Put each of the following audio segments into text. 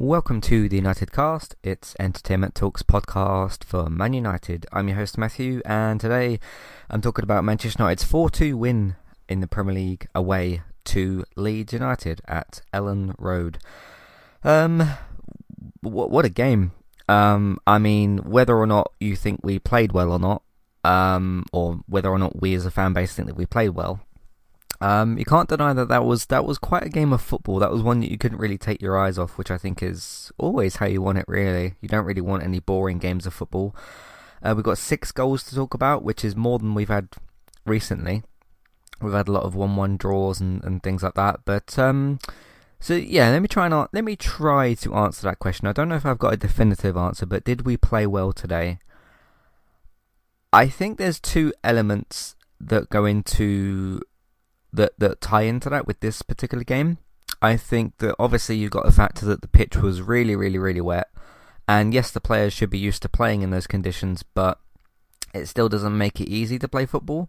Welcome to the United Cast. It's Entertainment Talk's podcast for Man United. I'm your host Matthew, and today I'm talking about Manchester United's 4-2 win in the Premier League away to Leeds United at Elland Road. Um, what, what a game! Um, I mean, whether or not you think we played well or not, um, or whether or not we as a fan base think that we played well, um, you can't deny that that was that was quite a game of football. That was one that you couldn't really take your eyes off, which I think is always how you want it. Really, you don't really want any boring games of football. Uh, we've got six goals to talk about, which is more than we've had recently. We've had a lot of one-one draws and, and things like that. But um, so yeah, let me try and let me try to answer that question. I don't know if I've got a definitive answer, but did we play well today? I think there's two elements that go into that that tie into that with this particular game. I think that obviously you've got the factor that the pitch was really, really, really wet, and yes, the players should be used to playing in those conditions, but it still doesn't make it easy to play football.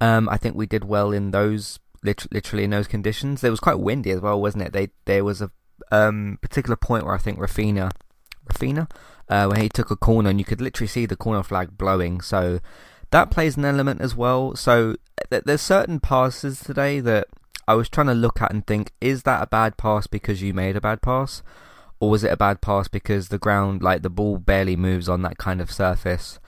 Um, I think we did well in those literally in those conditions. It was quite windy as well, wasn't it? They there was a um, particular point where I think Raphinha, Raphinha, uh, where he took a corner and you could literally see the corner flag blowing. So that plays an element as well. So th- there's certain passes today that I was trying to look at and think, is that a bad pass because you made a bad pass? Or was it a bad pass because the ground, like the ball barely moves on that kind of surface?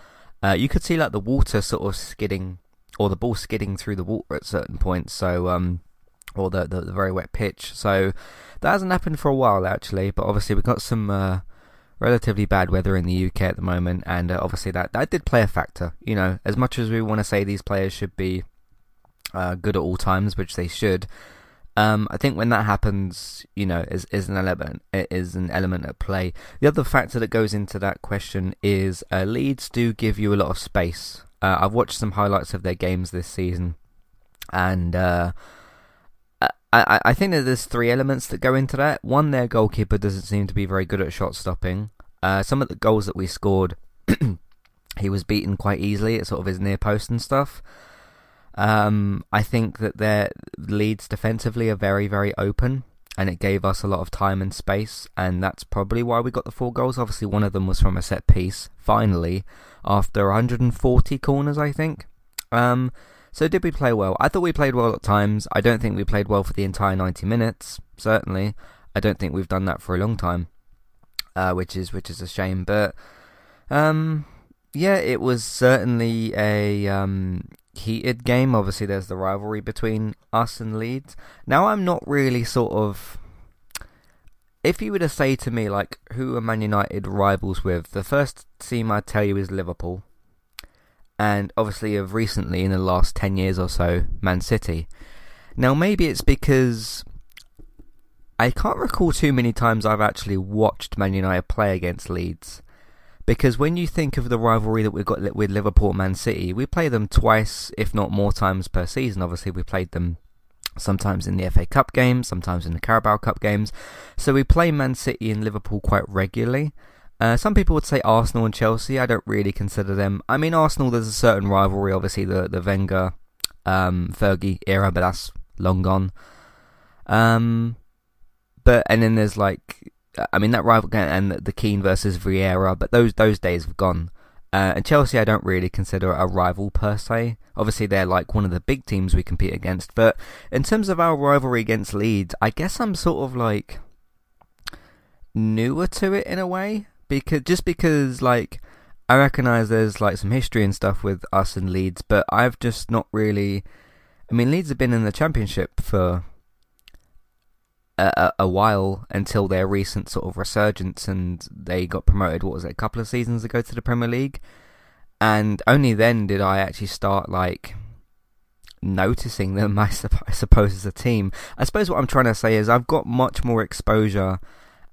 Uh, you could see like the water sort of skidding, or the ball skidding through the water at certain points. So, um, or the, the, the very wet pitch. So that hasn't happened for a while actually. But obviously we've got some uh, relatively bad weather in the UK at the moment, and uh, obviously that that did play a factor. You know, as much as we want to say these players should be uh, good at all times, which they should. Um, I think when that happens, you know, is is an element is an element at play. The other factor that goes into that question is uh, Leeds do give you a lot of space. Uh, I've watched some highlights of their games this season, and uh, I, I think that there's three elements that go into that. One, their goalkeeper doesn't seem to be very good at shot stopping. Uh, some of the goals that we scored, he was beaten quite easily at sort of his near post and stuff. Um, I think that their Leeds defensively are very, very open, and it gave us a lot of time and space, and that's probably why we got the four goals. Obviously, one of them was from a set piece, finally, after 140 corners, I think. Um, so did we play well? I thought we played well at times. I don't think we played well for the entire 90 minutes. Certainly, I don't think we've done that for a long time, uh, which is which is a shame. But um, yeah, it was certainly a um, heated game. Obviously, there's the rivalry between us and Leeds. Now, I'm not really sort of. If you were to say to me, like, who are Man United rivals with, the first team I'd tell you is Liverpool and obviously of recently in the last 10 years or so, Man City. Now, maybe it's because I can't recall too many times I've actually watched Man United play against Leeds. Because when you think of the rivalry that we've got with Liverpool Man City, we play them twice, if not more times per season. Obviously, we played them sometimes in the FA Cup games, sometimes in the Carabao Cup games. So we play Man City and Liverpool quite regularly. Uh, some people would say Arsenal and Chelsea. I don't really consider them. I mean, Arsenal, there's a certain rivalry, obviously, the, the Wenger, um, Fergie era, but that's long gone. Um, but, and then there's like, I mean, that rival, and the Keane versus Vieira, but those, those days have gone. Uh, and Chelsea, I don't really consider a rival per se. Obviously, they're like one of the big teams we compete against. But in terms of our rivalry against Leeds, I guess I'm sort of like newer to it in a way because just because like I recognise there's like some history and stuff with us and Leeds, but I've just not really. I mean, Leeds have been in the Championship for a, a, a, while until their recent sort of resurgence, and they got promoted. What was it, a couple of seasons ago to the Premier League? And only then did I actually start like noticing them. I, I suppose as a team. I suppose what I'm trying to say is I've got much more exposure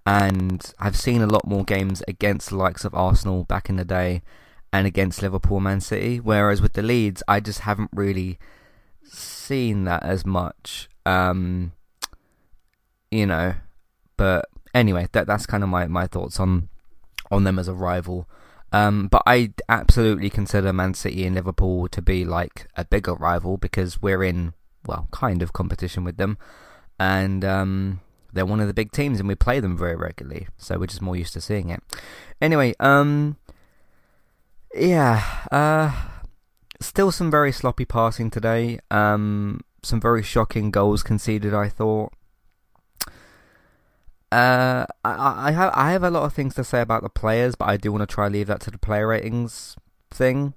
and I've seen a lot more games against the likes of Arsenal back in the day and against Liverpool Man City. Whereas with the Leeds, I just haven't really seen that as much. Um, you know, but anyway, that that's kind of my, my thoughts on on them as a rival. Um, but I absolutely consider Man City and Liverpool to be like a bigger rival because we're in well, kind of competition with them, and um, they're one of the big teams and we play them very regularly, so we're just more used to seeing it. Anyway, um, yeah, uh, still some very sloppy passing today. Um, some very shocking goals conceded. I thought. Uh, I, I have I have a lot of things to say about the players, but I do want to try leave that to the player ratings thing.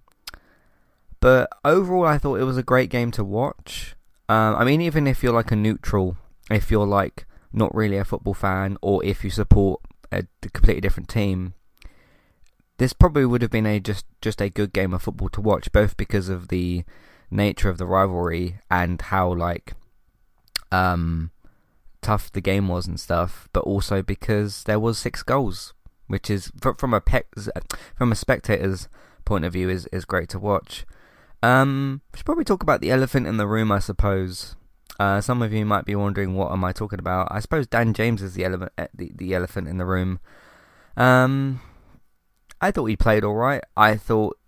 But overall, I thought it was a great game to watch. Um, I mean, even if you're like a neutral, if you're like not really a football fan, or if you support a completely different team, this probably would have been a just just a good game of football to watch, both because of the nature of the rivalry and how like um tough the game was and stuff, but also because there was six goals, which is from a from a spectator's point of view is is great to watch. Um, we should probably talk about the elephant in the room, I suppose. Uh, some of you might be wondering what am I talking about. I suppose Dan James is the elephant, eh, the, elephant in the room. Um, I thought he played all right. I thought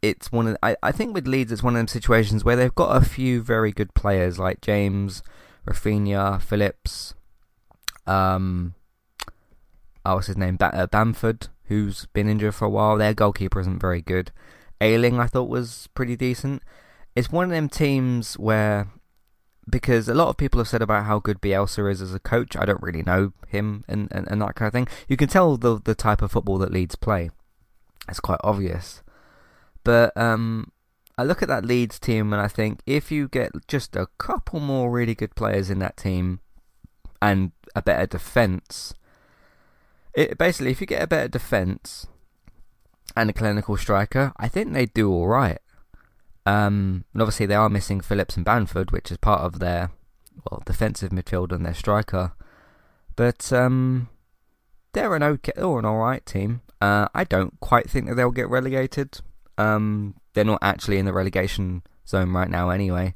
it's one of I, I think with Leeds it's one of them situations where they've got a few very good players like James, Raphinha, Phillips, um, oh, what's his name, uh, Bamford, who's been injured for a while. Their goalkeeper isn't very good. Ayling I thought was pretty decent. It's one of them teams where because a lot of people have said about how good Bielsa is as a coach. I don't really know him and, and, and that kind of thing. You can tell the the type of football that Leeds play. It's quite obvious. But um, I look at that Leeds team and I think if you get just a couple more really good players in that team and a better defence, it basically if you get a better defence and a clinical striker, I think they'd do all right. Um, and obviously they are missing Phillips and Bamford, which is part of their well defensive midfield and their striker. But um, they're an okay or an alright team. Uh, I don't quite think that they'll get relegated. Um, they're not actually in the relegation zone right now, anyway.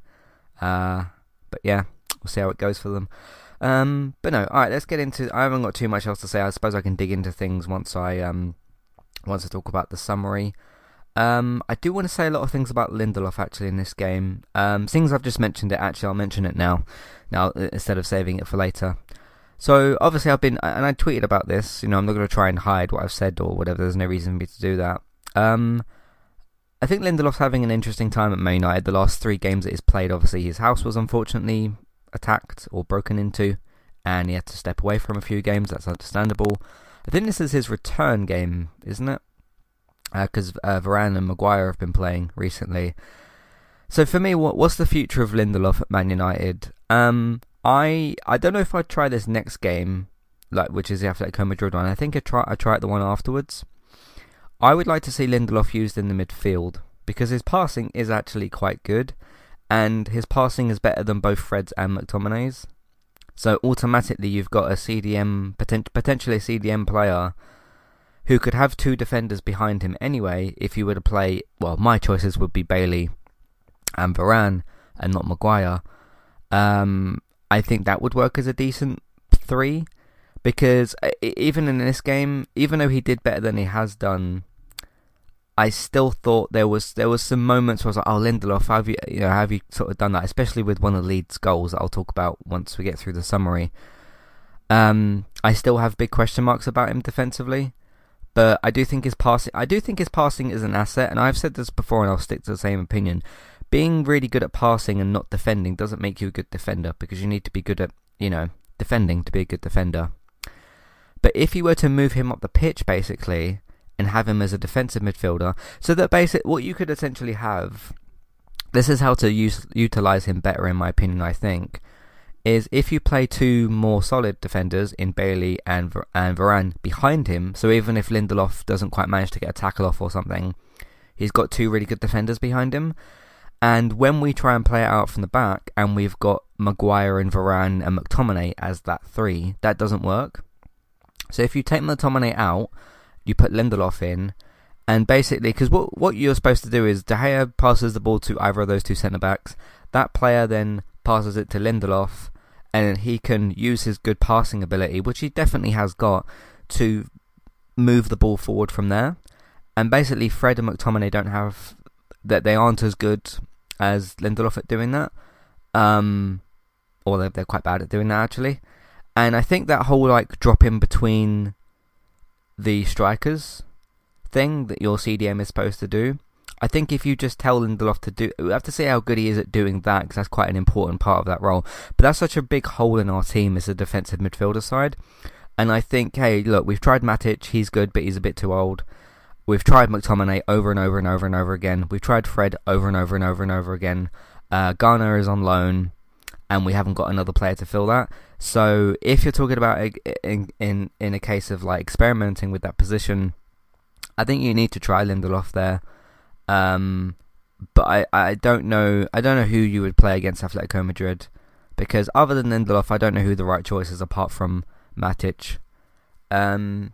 Uh, but yeah, we'll see how it goes for them. Um, but no, all right. Let's get into. I haven't got too much else to say. I suppose I can dig into things once I um once I talk about the summary. Um, I do want to say a lot of things about Lindelof actually in this game. Um, things I've just mentioned it. Actually, I'll mention it now. Now instead of saving it for later. So obviously I've been and I tweeted about this. You know, I'm not going to try and hide what I've said or whatever. There's no reason for me to do that. Um, I think Lindelof's having an interesting time at Man United. The last three games that he's played, obviously his house was unfortunately attacked or broken into, and he had to step away from a few games. That's understandable. I think this is his return game, isn't it? Because uh, uh, Varane and Maguire have been playing recently. So for me, what what's the future of Lindelof at Man United? Um, I I don't know if I'd try this next game, like which is the Atletico Madrid one. I think I try I try it the one afterwards. I would like to see Lindelof used in the midfield because his passing is actually quite good, and his passing is better than both Fred's and McTominay's. So automatically, you've got a CDM potent, potentially a CDM player who could have two defenders behind him anyway. If you were to play, well, my choices would be Bailly and Varane, and not Maguire. Um, I think that would work as a decent three because uh, even in this game, even though he did better than he has done, I still thought there was there was some moments where I was like, "Oh, Lindelof, have you you know have you sort of done that?" Especially with one of Leeds' goals that I'll talk about once we get through the summary. Um, I still have big question marks about him defensively, but I do think his passing I do think his passing is an asset, and I've said this before, and I'll stick to the same opinion. Being really good at passing and not defending doesn't make you a good defender because you need to be good at you know defending to be a good defender. But if you were to move him up the pitch, basically, and have him as a defensive midfielder, so that basic what you could essentially have, this is how to use utilize him better, in my opinion. I think is if you play two more solid defenders in Bailly and and Varane behind him. So even if Lindelof doesn't quite manage to get a tackle off or something, he's got two really good defenders behind him. And when we try and play it out from the back, and we've got Maguire and Varane and McTominay as that three, that doesn't work. So if you take McTominay out, you put Lindelof in, and basically, because what what you're supposed to do is De Gea passes the ball to either of those two centre backs. That player then passes it to Lindelof, and he can use his good passing ability, which he definitely has got, to move the ball forward from there. And basically, Fred and McTominay don't have that; they aren't as good as Lindelof at doing that. Um, or they're, they're quite bad at doing that actually. And I think that whole like drop in between the strikers thing that your CDM is supposed to do. I think if you just tell Lindelof to do, we have to see how good he is at doing that because that's quite an important part of that role. But that's such a big hole in our team as a defensive midfielder side. And I think, hey, look, we've tried Matic, he's good, but he's a bit too old. We've tried McTominay over and over and over and over again. We've tried Fred over and over and over and over again. Uh, Garner is on loan, and we haven't got another player to fill that. So if you're talking about in in in a case of like experimenting with that position, I think you need to try Lindelof there. Um, but I, I don't know I don't know who you would play against Atletico Madrid because other than Lindelof, I don't know who the right choice is apart from Matic. Um,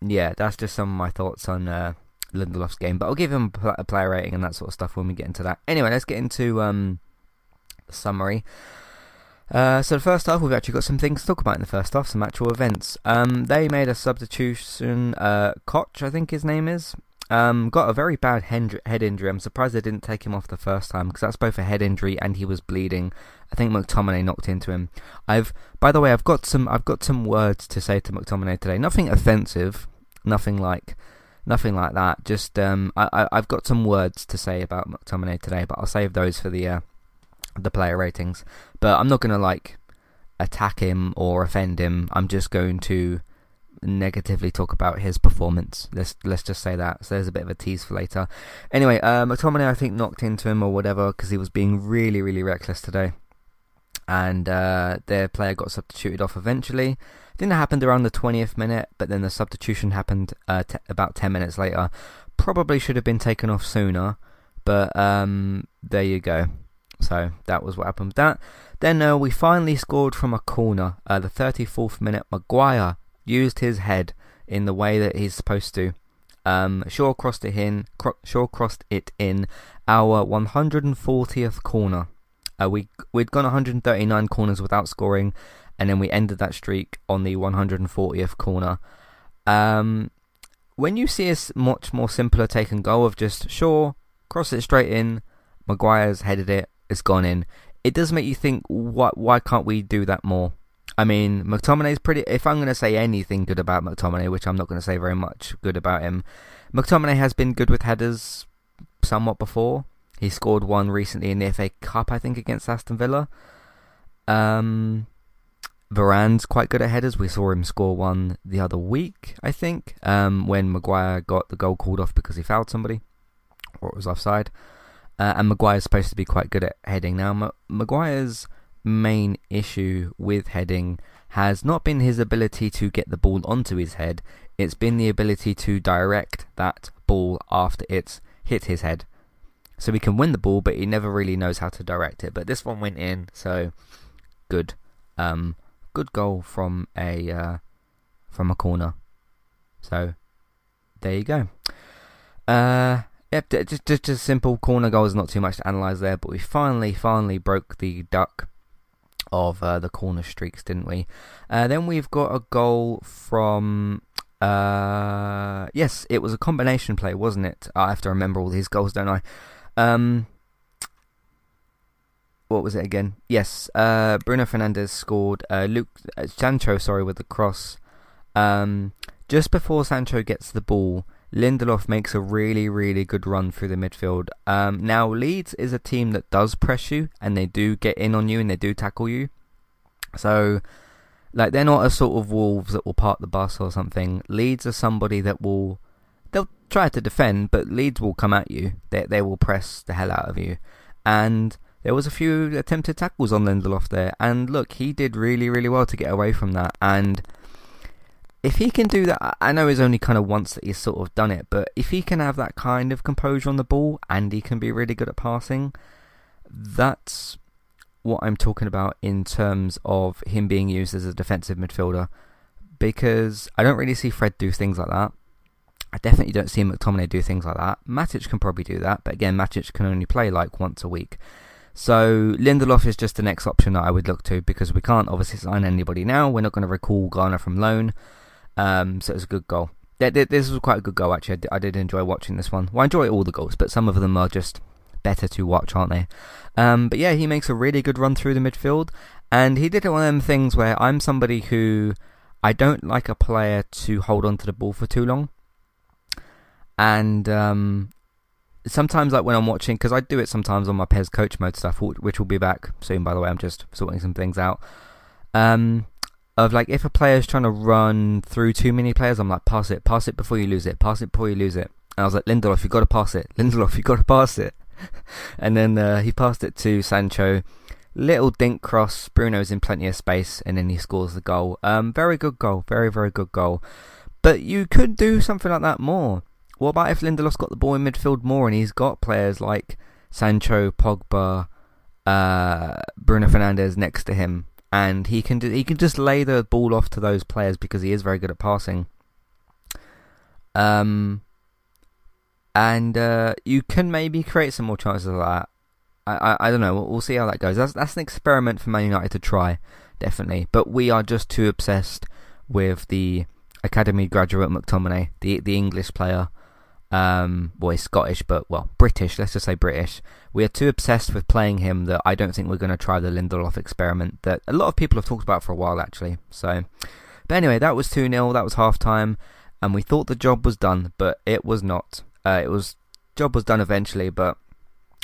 yeah, that's just some of my thoughts on uh, Lindelof's game. But I'll give him a player rating and that sort of stuff when we get into that. Anyway, let's get into um, summary. Uh, so the first half, we've actually got some things to talk about in the first half, some actual events. Um, they made a substitution. Uh, Koch, I think his name is, um, got a very bad head injury. I'm surprised they didn't take him off the first time because that's both a head injury and he was bleeding. I think McTominay knocked into him. I've, by the way, I've got some, I've got some words to say to McTominay today. Nothing offensive, nothing like, nothing like that. Just, um, I, I, have got some words to say about McTominay today, but I'll save those for the, uh, the player ratings. But I'm not gonna like attack him or offend him. I'm just going to negatively talk about his performance. Let's let's just say that. So there's a bit of a tease for later. Anyway, uh, McTominay I think knocked into him or whatever because he was being really really reckless today, and uh, their player got substituted off eventually. I think that happened around the 20th minute, but then the substitution happened uh, t- about 10 minutes later. Probably should have been taken off sooner, but um, there you go. So that was what happened with that. Then uh, we finally scored from a corner. Uh, the 34th minute, Maguire used his head in the way that he's supposed to. Um, Shaw crossed it in. Cro- Shaw crossed it in our 140th corner. Uh, we we'd gone 139 corners without scoring, and then we ended that streak on the 140th corner. Um, when you see a much more simpler take and goal of just Shaw cross it straight in, Maguire's headed it, it's gone in. It does make you think, what? Why can't we do that more? I mean, McTominay's pretty. If I'm going to say anything good about McTominay, which I'm not going to say very much good about him, McTominay has been good with headers somewhat before. He scored one recently in the FA Cup, I think, against Aston Villa. Um, Varane's quite good at headers. We saw him score one the other week, I think, um, when Maguire got the goal called off because he fouled somebody, or it was offside. Uh, and Maguire's supposed to be quite good at heading. Now, M- Maguire's main issue with heading has not been his ability to get the ball onto his head, it's been the ability to direct that ball after it's hit his head. So he can win the ball, but he never really knows how to direct it. But this one went in, so good. Um, good goal from a uh, from a corner. So there you go. Uh, Yep, just, just just simple corner goals, not too much to analyse there, but we finally, finally broke the duck of uh, the corner streaks, didn't we? Uh, then we've got a goal from. Uh, yes, it was a combination play, wasn't it? I have to remember all these goals, don't I? Um, what was it again? Yes, uh, Bruno Fernandes scored. Uh, Luke uh, Sancho, sorry, with the cross. Um, just before Sancho gets the ball, Lindelof makes a really, really good run through the midfield. Um, now, Leeds is a team that does press you and they do get in on you and they do tackle you. So, like, they're not a sort of Wolves that will park the bus or something. Leeds are somebody that will. They'll try to defend, but Leeds will come at you. They, they will press the hell out of you. And there was a few attempted tackles on Lindelof there. And look, he did really, really well to get away from that. And if he can do that, I know it's only kind of once that he's sort of done it, but if he can have that kind of composure on the ball and he can be really good at passing, that's what I'm talking about in terms of him being used as a defensive midfielder. Because I don't really see Fred do things like that. I definitely don't see McTominay do things like that. Matic can probably do that, but again, Matic can only play like once a week. So Lindelof is just the next option that I would look to because we can't obviously sign anybody now. We're not going to recall Garner from loan. Um, so it was a good goal. This was quite a good goal, actually. I did enjoy watching this one. Well, I enjoy all the goals, but some of them are just better to watch, aren't they? Um, but yeah, he makes a really good run through the midfield, And he did one of them things where I'm somebody who I don't like a player to hold on to the ball for too long. And um, sometimes, like when I'm watching, because I do it sometimes on my PES coach mode stuff, which will be back soon, by the way. I'm just sorting some things out. Um, of like if a player is trying to run through too many players, I'm like, pass it, pass it before you lose it, pass it before you lose it. And I was like, Lindelof, you got to pass it, Lindelof, you got to pass it. and then uh, he passed it to Sancho. Little dink cross, Bruno's in plenty of space, and then he scores the goal. Um, very good goal, very very good goal. But you could do something like that more. What about if Lindelof's got the ball in midfield more, and he's got players like Sancho, Pogba, uh, Bruno Fernandes next to him, and he can he can just lay the ball off to those players because he is very good at passing. Um, and uh, you can maybe create some more chances of that. I, I, I don't know. We'll, we'll, see how that goes. That's that's an experiment for Man United to try, definitely. But we are just too obsessed with the academy graduate McTominay, the the English player. Um, well, he's Scottish, but well, British. Let's just say British. We are too obsessed with playing him that I don't think we're going to try the Lindelof experiment that a lot of people have talked about for a while, actually. So, but anyway, that was two 0 That was half time, and we thought the job was done, but it was not. Uh, it was job was done eventually, but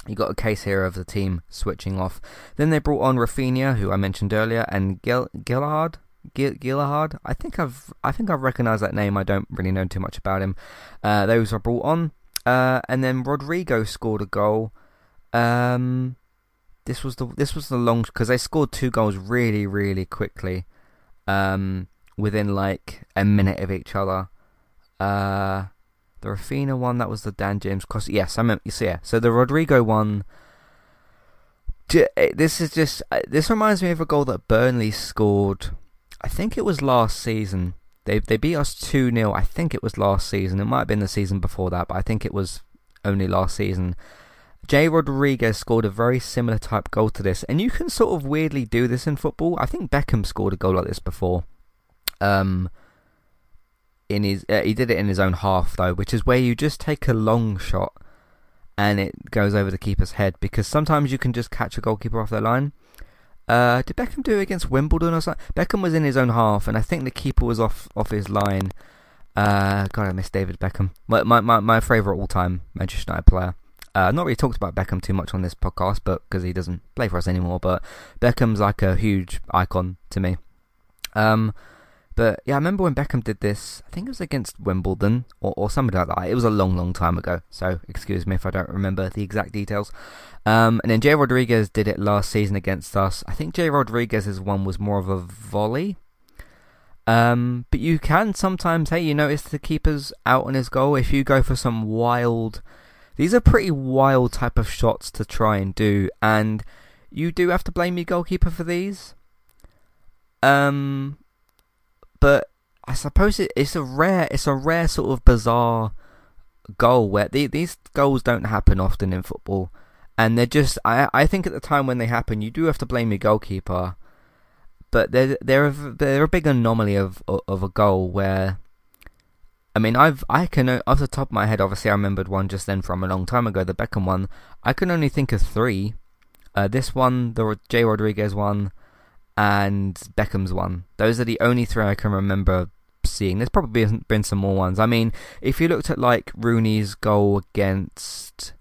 you got a case here of the team switching off. Then they brought on Raphinha, who I mentioned earlier, and Gil- Gelhardt. Gelhardt. I think I've I think I've recognised that name. I don't really know too much about him. Uh, those are brought on, uh, and then Rodrigo scored a goal. Um, this was the this was the long because they scored two goals really really quickly, um, within like a minute of each other. Uh, the Raphinha one, that was the Dan James cross. Yes, I mean, so yeah. So the Rodrigo one. Eh, this is just. Eh, this reminds me of a goal that Burnley scored. I think it was last season. They they beat us 2 0. I think it was last season. It might have been the season before that, but I think it was only last season. Jay Rodriguez scored a very similar type goal to this, and you can sort of weirdly do this in football. I think Beckham scored a goal like this before. Um, in his uh, he did it in his own half though, which is where you just take a long shot and it goes over the keeper's head because sometimes you can just catch a goalkeeper off their line. Uh, did Beckham do it against Wimbledon or something? Beckham was in his own half, and I think the keeper was off off his line. Uh, God, I miss David Beckham. My my my, my favourite all time Manchester United player. Uh, not really talked about Beckham too much on this podcast, but because he doesn't play for us anymore. But Beckham's like a huge icon to me. Um, but yeah, I remember when Beckham did this. I think it was against Wimbledon or, or something like that. It was a long, long time ago. So excuse me if I don't remember the exact details. Um, and then Jay Rodriguez did it last season against us. I think Jay Rodriguez's one was more of a volley. Um, but you can sometimes, hey, you notice the keeper's out on his goal. If you go for some wild, these are pretty wild type of shots to try and do, and you do have to blame your goalkeeper for these. Um, but I suppose it, it's a rare, it's a rare sort of bizarre goal where the, these goals don't happen often in football, and they're just. I I think at the time when they happen, you do have to blame your goalkeeper, but they're they're a, they're a big anomaly of of a goal where. I mean, I've I can off the top of my head, obviously I remembered one just then from a long time ago, the Beckham one. I can only think of three. Uh, this one, the Jay Rodriguez one, and Beckham's one. Those are the only three I can remember seeing. There's probably been some more ones. I mean, if you looked at like Rooney's goal against.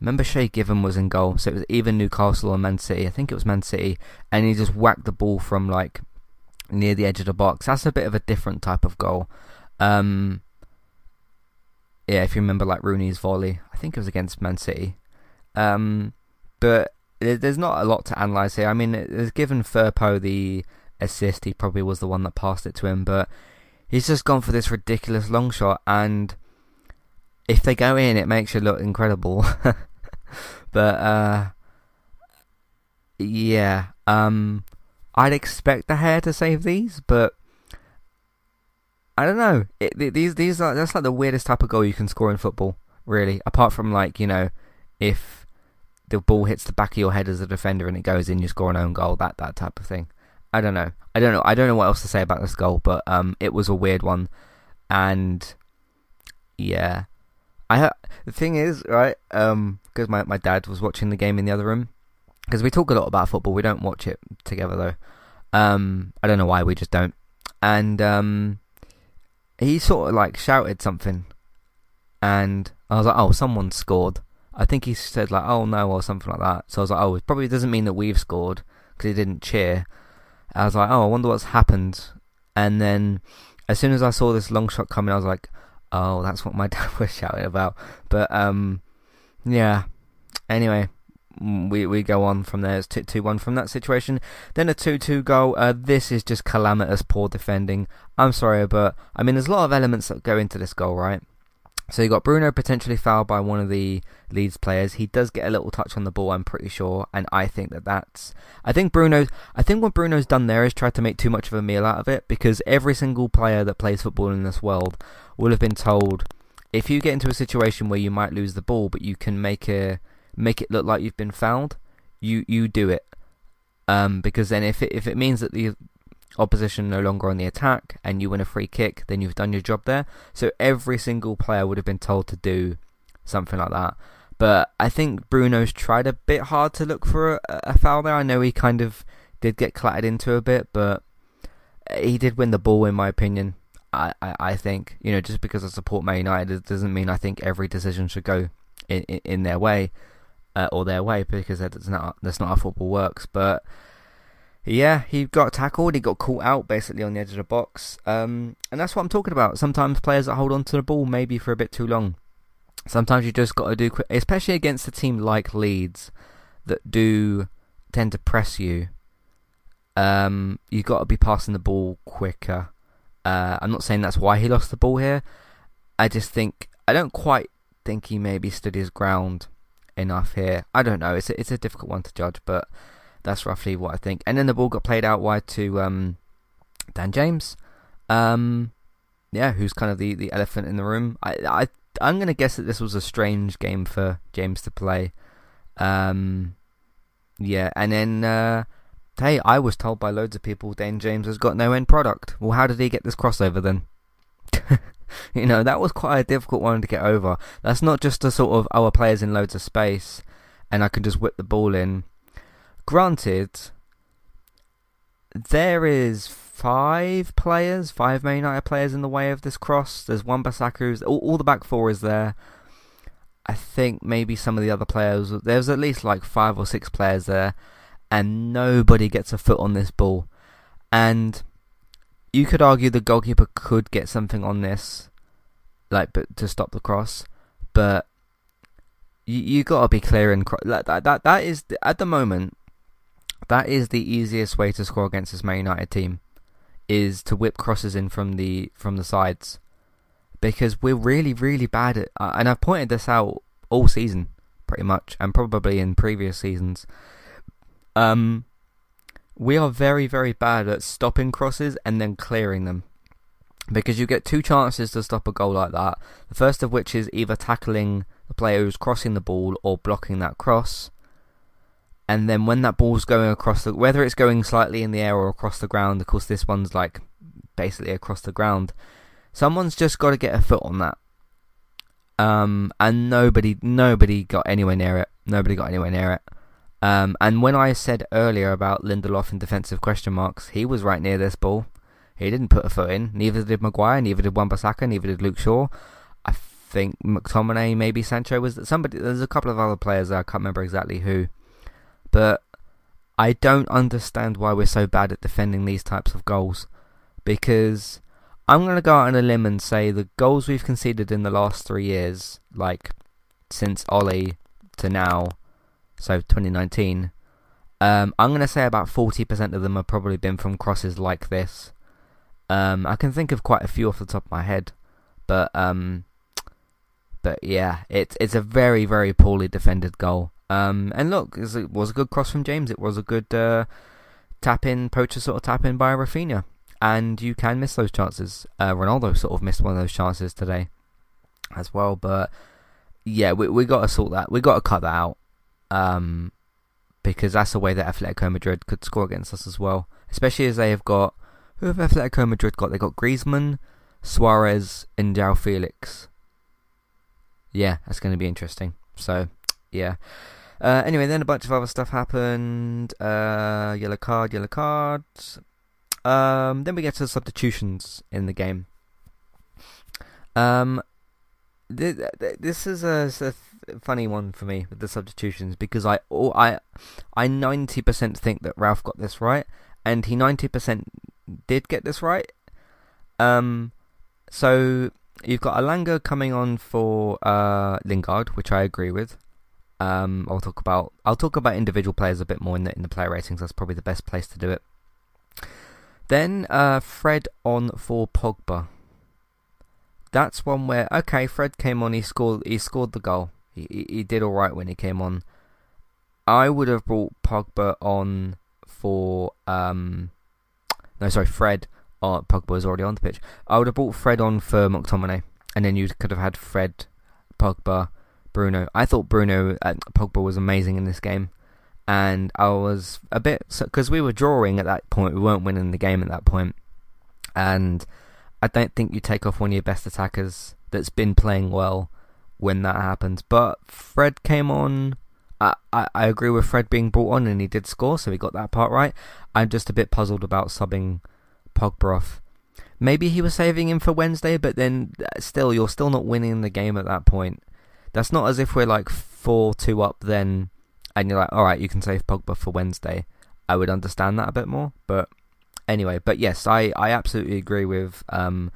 Remember Shay Given was in goal, so it was either Newcastle or Man City. I think it was Man City, and he just whacked the ball from like near the edge of the box. That's a bit of a different type of goal. Um, yeah, if you remember like Rooney's volley, I think it was against Man City. Um, but there's not a lot to analyse here. I mean, it's given Firpo the assist, he probably was the one that passed it to him, but he's just gone for this ridiculous long shot, and if they go in, it makes you look incredible. but uh, yeah, um, I'd expect De Gea to save these, but I don't know. It, these these are that's like the weirdest type of goal you can score in football, really. Apart from like you know, if the ball hits the back of your head as a defender and it goes in, you score an own goal, that that type of thing. I don't know. I don't know. I don't know what else to say about this goal, but um, it was a weird one, and yeah, I ha- the thing is right um because my my dad was watching the game in the other room, because we talk a lot about football. We don't watch it together though. Um, I don't know why we just don't. And um, he sort of like shouted something, and I was like, "Oh, someone scored." I think he said like, "Oh no" or something like that. So I was like, "Oh, it probably doesn't mean that we've scored because he didn't cheer." I was like, "Oh, I wonder what's happened." And then as soon as I saw this long shot coming, I was like, "Oh, that's what my dad was shouting about." But um, yeah. Anyway, mm, we we go on from there. It's 2 2 1 from that situation. Then a 2 2 goal. Uh, this is just calamitous, poor defending. I'm sorry, but I mean, there's a lot of elements that go into this goal, right? So you got Bruno potentially fouled by one of the Leeds players. He does get a little touch on the ball, I'm pretty sure, and I think that that's. I think Bruno's. I think what Bruno's done there is tried to make too much of a meal out of it because every single player that plays football in this world will have been told if you get into a situation where you might lose the ball, but you can make a make it look like you've been fouled, you you do it. Um, because then if it if it means that the opposition no longer on the attack and you win a free kick, then you've done your job there. So every single player would have been told to do something like that. But I think Bruno's tried a bit hard to look for a, a foul there. I know he kind of did get clattered into a bit, but he did win the ball in my opinion. I, I, I think you know just because I support Man United doesn't mean I think every decision should go in in, in their way uh, or their way because that's not that's not how football works. But yeah, he got tackled. He got caught out basically on the edge of the box. Um, and that's what I'm talking about. Sometimes players that hold on to the ball maybe for a bit too long. Sometimes you just got to do especially against a team like Leeds that do tend to press you. Um, you got to be passing the ball quicker. Uh, I'm not saying that's why he lost the ball here. I just think I don't quite think he maybe stood his ground enough here. I don't know. It's a, it's a difficult one to judge, but that's roughly what I think. And then the ball got played out wide to um, Dan James. Um, yeah, who's kind of the, the elephant in the room. I, I I'm gonna guess that this was a strange game for James to play. Um, yeah, and then uh, hey, I was told by loads of people Dan James has got no end product. Well, how did he get this crossover then? you know, that was quite a difficult one to get over. That's not just a sort of our oh, players in loads of space and I can just whip the ball in. Granted, there is five players, five Man United players in the way of this cross. There's Wan-Bissaka all, all the back four is there. I think maybe some of the other players. There's at least like five or six players there, and nobody gets a foot on this ball. And you could argue the goalkeeper could get something on this, like, but to stop the cross. But you you got to be clear and that, that that that is at the moment that is the easiest way to score against this Man United team, is to whip crosses in from the from the sides, because we're really really bad at. Uh, and I've pointed this out all season, pretty much, and probably in previous seasons. Um, we are very very bad at stopping crosses and then clearing them, because you get two chances to stop a goal like that. The first of which is either tackling the player who's crossing the ball or blocking that cross and then when that ball's going across the whether it's going slightly in the air or across the ground of course this one's like basically across the ground someone's just got to get a foot on that. Um, and nobody nobody got anywhere near it. Nobody got anywhere near it. Um, and when I said earlier about Lindelof and defensive question marks he was right near this ball. He didn't put a foot in. Neither did Maguire neither did Wan-Bissaka neither did Luke Shaw. I think McTominay maybe Sancho was somebody there's a couple of other players I can't remember exactly who but I don't understand why we're so bad at defending these types of goals. Because I'm going to go out on a limb and say the goals we've conceded in the last three years, like since Ole to now, so 2019, um, I'm going to say about 40% of them have probably been from crosses like this. Um, I can think of quite a few off the top of my head, but um, but yeah, it's it's a very very poorly defended goal. Um, and look, it was a good cross from James. It was a good uh, tap in, poacher sort of tap in by Raphinha. And you can miss those chances. Uh, Ronaldo sort of missed one of those chances today as well. But yeah, we we got to sort that. We got to cut that out. Um, because that's the way that Atletico Madrid could score against us as well. Especially as they have got who have Atletico Madrid got? They got Griezmann, Suarez, and João Felix. Yeah, that's going to be interesting. So, yeah. Uh, anyway, then a bunch of other stuff happened. Uh, yellow card, yellow card. Um, then we get to substitutions in the game. Um, th- th- this is a, a, funny one for me with the substitutions because I oh, I I ninety percent think that Ralf got this right, and he ninety percent did get this right. Um, so you've got Elanga coming on for uh, Lingard, which I agree with. Um, I'll talk about I'll talk about individual players a bit more in the in the player ratings. That's probably the best place to do it. Then uh, Fred on for Pogba. That's one where okay, Fred came on. He scored. He scored the goal. He he, did all right when he came on. I would have brought Pogba on for um, no sorry Fred uh, Pogba was already on the pitch. I would have brought Fred on for McTominay, and then you could have had Fred, Pogba, Bruno. I thought Bruno uh, Pogba was amazing in this game, and I was a bit because we were drawing at that point. We weren't winning the game at that point, and I don't think you take off one of your best attackers that's been playing well when that happens. But Fred came on. I, I, I agree with Fred being brought on and he did score, so he got that part right. I'm just a bit puzzled about subbing Pogba off. Maybe he was saving him for Wednesday, but then uh, still, you're still not winning the game at that point. That's not as if we're like 4 2 up then, and you're like, alright, you can save Pogba for Wednesday. I would understand that a bit more, but anyway, but yes, I, I absolutely agree with um,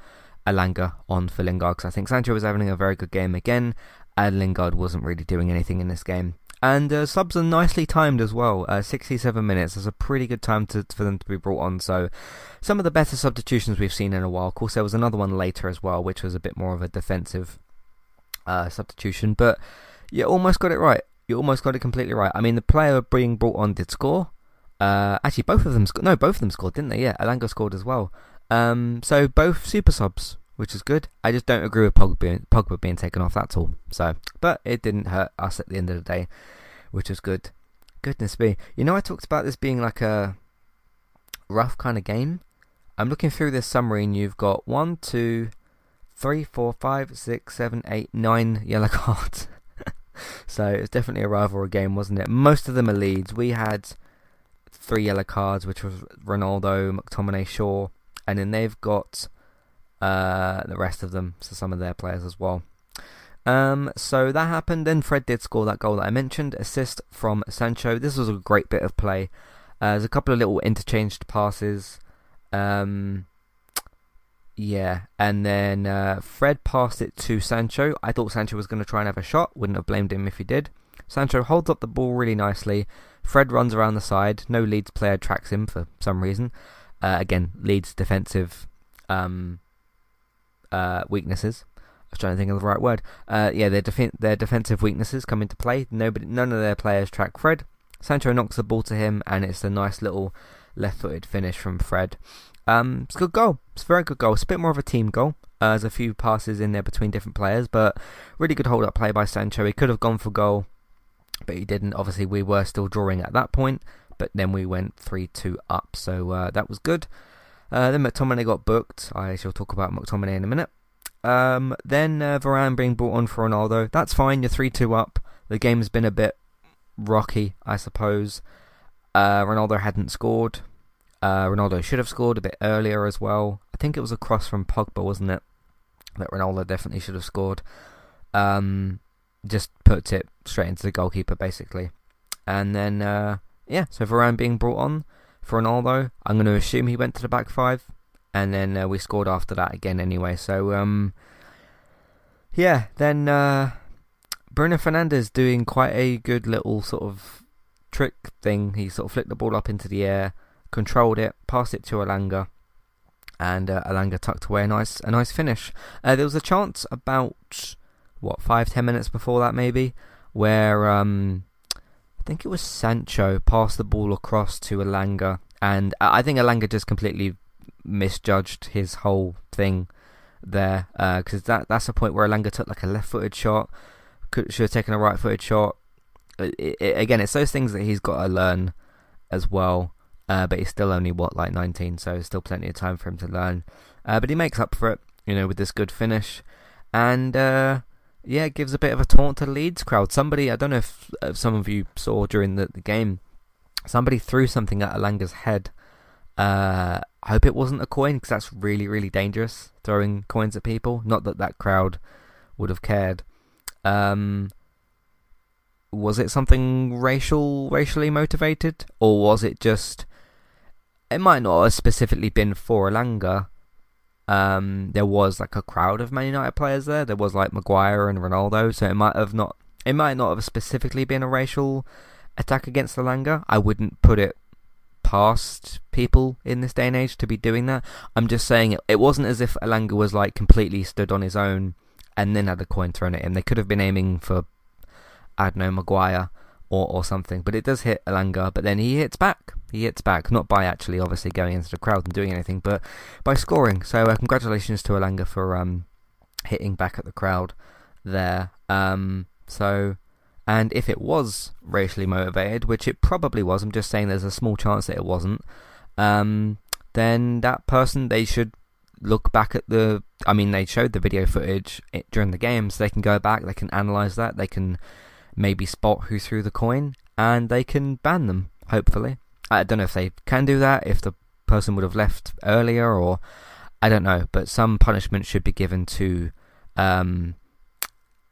Elanga on for Lingard because I think Sancho was having a very good game again, and Lingard wasn't really doing anything in this game. And uh, subs are nicely timed as well. Uh, 67 minutes is a pretty good time to, for them to be brought on. So, some of the better substitutions we've seen in a while. Of course, there was another one later as well, which was a bit more of a defensive uh, substitution. But you almost got it right. You almost got it completely right. I mean, the player being brought on did score. Uh, actually, both of them scored. No, both of them scored, didn't they? Yeah, Elanga scored as well. Um, so both super subs, which is good. I just don't agree with Pogba being, Pogba being taken off. That's all. So, but it didn't hurt us at the end of the day, which was good. Goodness me, you know I talked about this being like a rough kind of game. I'm looking through this summary, and you've got one, two, three, four, five, six, seven, eight, nine yellow cards. so it's definitely a rivalry game, wasn't it? Most of them are Leeds. We had three yellow cards, which was Ronaldo, McTominay, Shaw, and then they've got uh, the rest of them, so some of their players as well. Um, so that happened. Then Fred did score that goal that I mentioned, assist from Sancho. This was a great bit of play. Uh, there's a couple of little interchanged passes. Um, yeah, and then uh, Fred passed it to Sancho. I thought Sancho was going to try and have a shot. Wouldn't have blamed him if he did. Sancho holds up the ball really nicely. Fred runs around the side. No Leeds player tracks him for some reason. Uh, again, Leeds defensive um, uh, weaknesses. I was trying to think of the right word. Uh, yeah, their def- their defensive weaknesses come into play. Nobody, none of their players track Fred. Sancho knocks the ball to him, and it's a nice little left-footed finish from Fred. Um, it's a good goal. It's a very good goal. It's a bit more of a team goal. Uh, there's a few passes in there between different players, but really good hold-up play by Sancho. He could have gone for goal but he didn't. Obviously, we were still drawing at that point, but then we went 3 2 up, so uh, that was good. Uh, then McTominay got booked. I shall talk about McTominay in a minute. Um, then uh, Varane being brought on for Ronaldo. That's fine, you're 3 2 up. The game's been a bit rocky, I suppose. Uh, Ronaldo hadn't scored. Uh, Ronaldo should have scored a bit earlier as well. I think it was a cross from Pogba, wasn't it? That Ronaldo definitely should have scored. Um, just puts it straight into the goalkeeper basically. And then uh, yeah, so Varane being brought on for Ronaldo, I'm going to assume he went to the back five, and then uh, we scored after that again anyway. So um, yeah, then uh, Bruno Fernandes doing quite a good little sort of trick thing. He sort of flicked the ball up into the air, controlled it, passed it to Elanga, and uh, Elanga tucked away a nice a nice finish. Uh, there was a chance about what five ten minutes before that maybe, where um, I think it was Sancho passed the ball across to Elanga, and I think Elanga just completely misjudged his whole thing there because uh, that that's a point where Elanga took like a left-footed shot, could, should have taken a right-footed shot. It, it, again, it's those things that he's got to learn as well. Uh, but he's still only what like 19, so still plenty of time for him to learn. Uh, but he makes up for it, you know, with this good finish. And uh, yeah, gives a bit of a taunt to the Leeds crowd. Somebody, I don't know if, if some of you saw during the, the game, somebody threw something at Elanga's head. Uh, I hope it wasn't a coin because that's really, really dangerous throwing coins at people. Not that that crowd would have cared. Um, was it something racial, racially motivated, or was it just? It might not have specifically been for Elanga. Um, there was like a crowd of Man United players there. There was like Maguire and Ronaldo, so it might have not. It might not have specifically been a racial attack against Elanga. I wouldn't put it past people in this day and age to be doing that. I'm just saying it, it wasn't as if Elanga was like completely stood on his own and then had a coin thrown at him. They could have been aiming for I don't know, Maguire or, or something. But it does hit Elanga, but then he hits back. He hits back, not by actually obviously going into the crowd and doing anything, but by scoring. So uh, congratulations to Elanga for um, hitting back at the crowd there. Um, so, and if it was racially motivated, which it probably was, I'm just saying there's a small chance that it wasn't, um, then that person, they should look back at the. I mean, they showed the video footage during the game, so they can go back, they can analyze that, they can maybe spot who threw the coin, and they can ban them, hopefully. I don't know if they can do that, if the person would have left earlier, or I don't know, but some punishment should be given to um,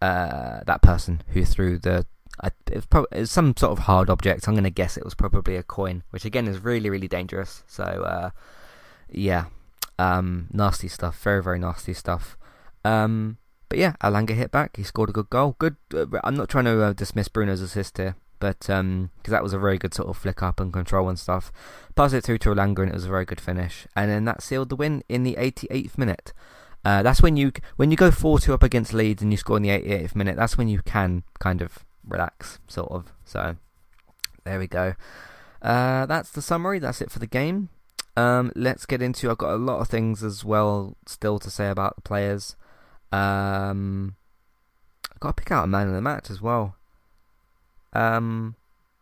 uh, that person who threw the. It's, probably, some sort of hard object. I'm going to guess it was probably a coin, which again is really, really dangerous. So, uh, yeah, um, nasty stuff. Very, very nasty stuff. Um, but yeah, Elanga hit back. He scored a good goal. Good. Uh, I'm not trying to uh, dismiss Bruno's assist here, but because um, that was a very good sort of flick up and control and stuff. Pass it through to Elanga, and it was a very good finish. And then that sealed the win in the 88th minute. Uh, that's when you when you go 4-2 up against Leeds and you score in the 88th minute. That's when you can kind of relax, sort of. So there we go. Uh, that's the summary. That's it for the game. Um, let's get into. I've got a lot of things as well still to say about the players. Um, I've got to pick out a man of the match as well. Um,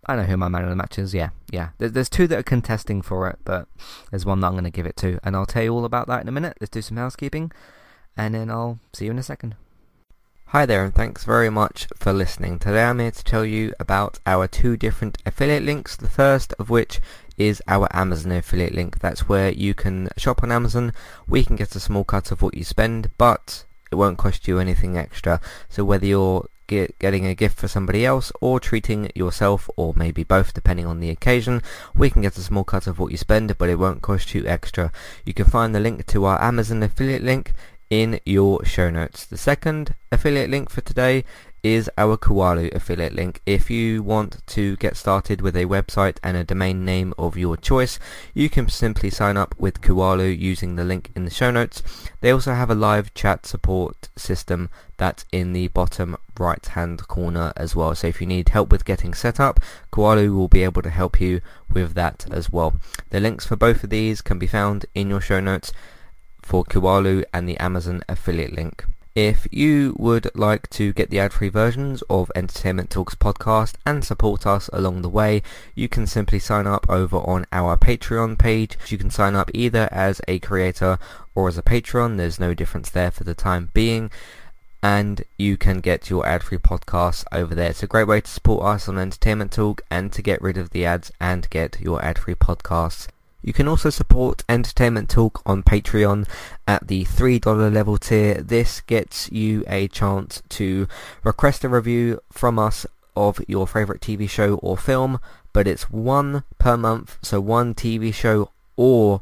I know who my man of the match is. Yeah, yeah. There's, there's two that are contesting for it, but there's one that I'm going to give it to, and I'll tell you all about that in a minute. Let's do some housekeeping, and then I'll see you in a second. Hi there, and thanks very much for listening. Today I'm here to tell you about our two different affiliate links. The first of which is our Amazon affiliate link. That's where you can shop on Amazon. We can get a small cut of what you spend, but it won't cost you anything extra. So whether you're get, getting a gift for somebody else or treating yourself or maybe both depending on the occasion, we can get a small cut of what you spend but it won't cost you extra. You can find the link to our Amazon affiliate link in your show notes. The second affiliate link for today is our Kualo affiliate link. If you want to get started with a website and a domain name of your choice, you can simply sign up with Kualo using the link in the show notes. They also have a live chat support system that's in the bottom right hand corner as well. So if you need help with getting set up, Kualo will be able to help you with that as well. The links for both of these can be found in your show notes for Kualo and the Amazon affiliate link. If you would like to get the ad-free versions of Entertainment Talk's podcast and support us along the way, you can simply sign up over on our Patreon page. You can sign up either as a creator or as a patron. There's no difference there for the time being. And you can get your ad-free podcasts over there. It's a great way to support us on Entertainment Talk and to get rid of the ads and get your ad-free podcasts you can also support Entertainment Talk on Patreon at the $3 level tier. This gets you a chance to request a review from us of your favourite TV show or film, but it's one per month, so one TV show or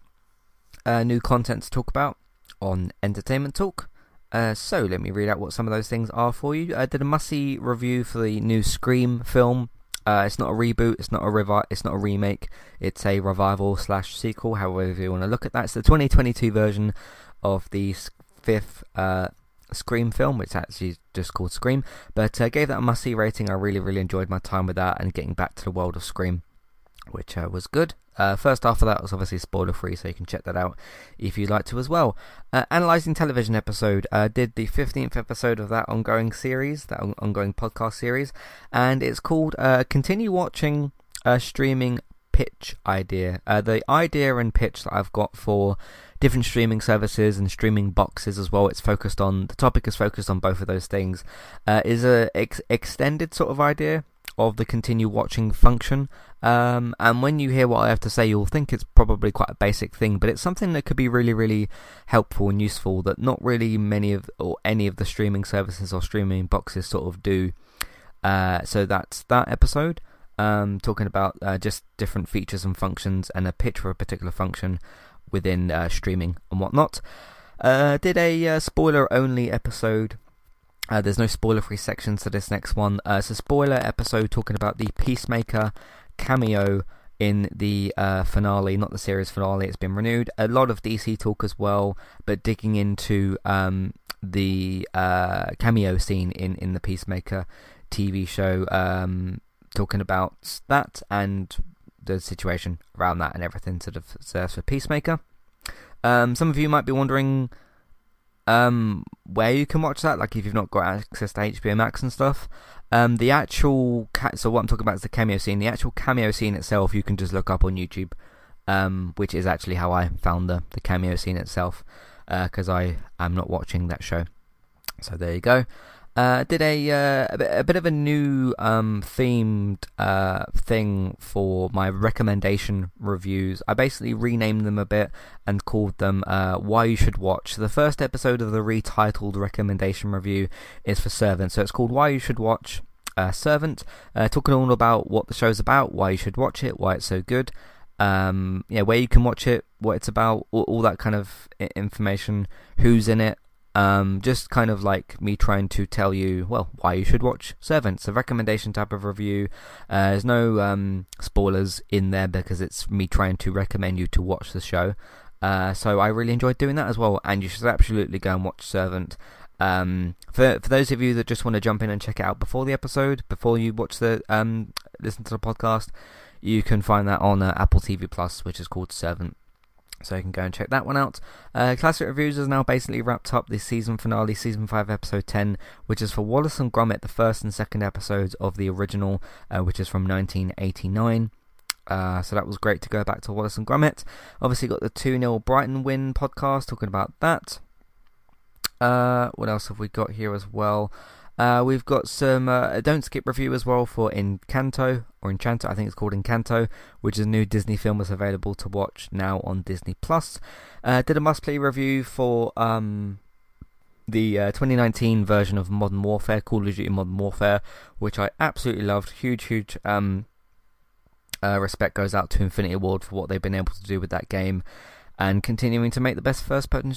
uh, new content to talk about on Entertainment Talk. Uh, so let me read out what some of those things are for you. I did a must-see review for the new Scream film. Uh, it's not a reboot. It's not a revi- It's not a remake. It's a revival slash sequel. However you want to look at that, it's the 2022 version of the fifth uh, Scream film, which actually just called Scream, but uh, gave that a must see rating. I really, really enjoyed my time with that and getting back to the world of Scream, which uh, was good. Uh, first half of that was obviously spoiler free, so you can check that out if you'd like to as well. Uh, Analyzing Television episode uh, did the 15th episode of that ongoing series, that on- ongoing podcast series, and it's called uh, Continue Watching a Streaming Pitch Idea. Uh, the idea and pitch that I've got for different streaming services and streaming boxes as well. It's focused on the topic is focused on both of those things. Uh, is a ex- extended sort of idea of the continue watching function. Um, and when you hear what I have to say, you'll think it's probably quite a basic thing, but it's something that could be really, really helpful and useful that not really many of or any of the streaming services or streaming boxes sort of do. Uh, so that's that episode. Um, talking about uh, just different features and functions and a pitch for a particular function within uh, streaming and whatnot. Uh, did a uh, spoiler only episode uh, there's no spoiler free sections to this next one. Uh, it's a spoiler episode talking about the Peacemaker cameo in the uh, finale, not the series finale. It's been renewed. A lot of DC talk as well, but digging into um, the uh, cameo scene in, in the Peacemaker TV show, um, talking about that and the situation around that and everything sort of serves for Peacemaker. Um, some of you might be wondering um, where you can watch that, like if you've not got access to HBO Max and stuff. Um, the actual ca- so what I'm talking about is the cameo scene. The actual cameo scene itself, you can just look up on YouTube, um, which is actually how I found the the cameo scene itself, because uh, I am not watching that show. So there you go. Uh, did a, uh, a, bit, a bit of a new um, themed uh, thing for my recommendation reviews. I basically renamed them a bit and called them uh, Why You Should Watch. The first episode of the retitled recommendation review is for Servant, so it's called Why You Should Watch uh, Servant, uh, talking all about what the show's about, why you should watch it, why it's so good. Um, yeah, where you can watch it, what it's about, all, all that kind of information, who's in it, um, just kind of like me trying to tell you, well, why you should watch Servants, a recommendation type of review. Uh, there's no um, spoilers in there because it's me trying to recommend you to watch the show. Uh, so I really enjoyed doing that as well, and you should absolutely go and watch Servant. Um, for for those of you that just want to jump in and check it out before the episode, before you watch the um, listen to the podcast, you can find that on uh, Apple TV Plus, which is called Servant. So you can go and check that one out. Uh, Classic Reviews has now basically wrapped up the season finale, season 5, episode 10, which is for Wallace and Gromit, the first and second episodes of the original, uh, which is from 1989. Uh, so that was great to go back to Wallace and Gromit. Obviously, got the 2 0 Brighton win podcast talking about that. Uh, what else have we got here as well? Uh, we've got some uh, Don't Skip review as well for Encanto, or Enchanto, I think it's called Encanto, which is a new Disney film that's available to watch now on Disney Plus. Uh, did a must play review for um, the uh, 2019 version of Modern Warfare, Call of Duty Modern Warfare, which I absolutely loved. Huge, huge um, uh, respect goes out to Infinity Ward for what they've been able to do with that game and continuing to make the best first person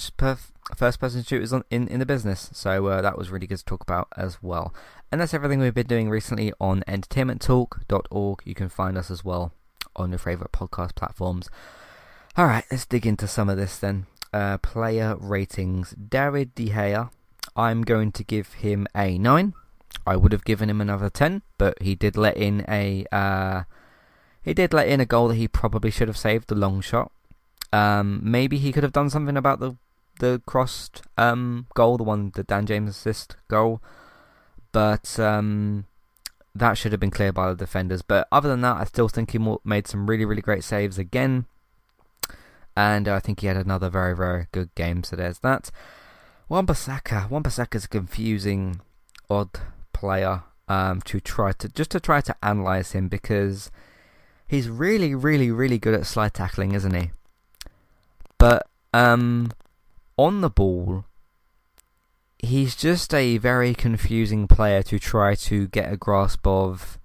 first person shooters on, in in the business. So uh, that was really good to talk about as well. And that's everything we've been doing recently on entertainmenttalk.org. You can find us as well on your favorite podcast platforms. All right, let's dig into some of this then. Uh, player ratings. David De Gea, I'm going to give him a nine. I would have given him another ten, but he did let in a uh, he did let in a goal that he probably should have saved, the long shot. Um, maybe he could have done something about the the crossed um, goal, the one the Dan James assist goal, but um, that should have been cleared by the defenders. But other than that, I still think he made some really really great saves again, and I think he had another very very good game. So there's that. Wan-Bissaka is a confusing, odd player um, to try to just to try to analyze him because he's really really really good at slide tackling, isn't he? But um, on the ball, he's just a very confusing player to try to get a grasp of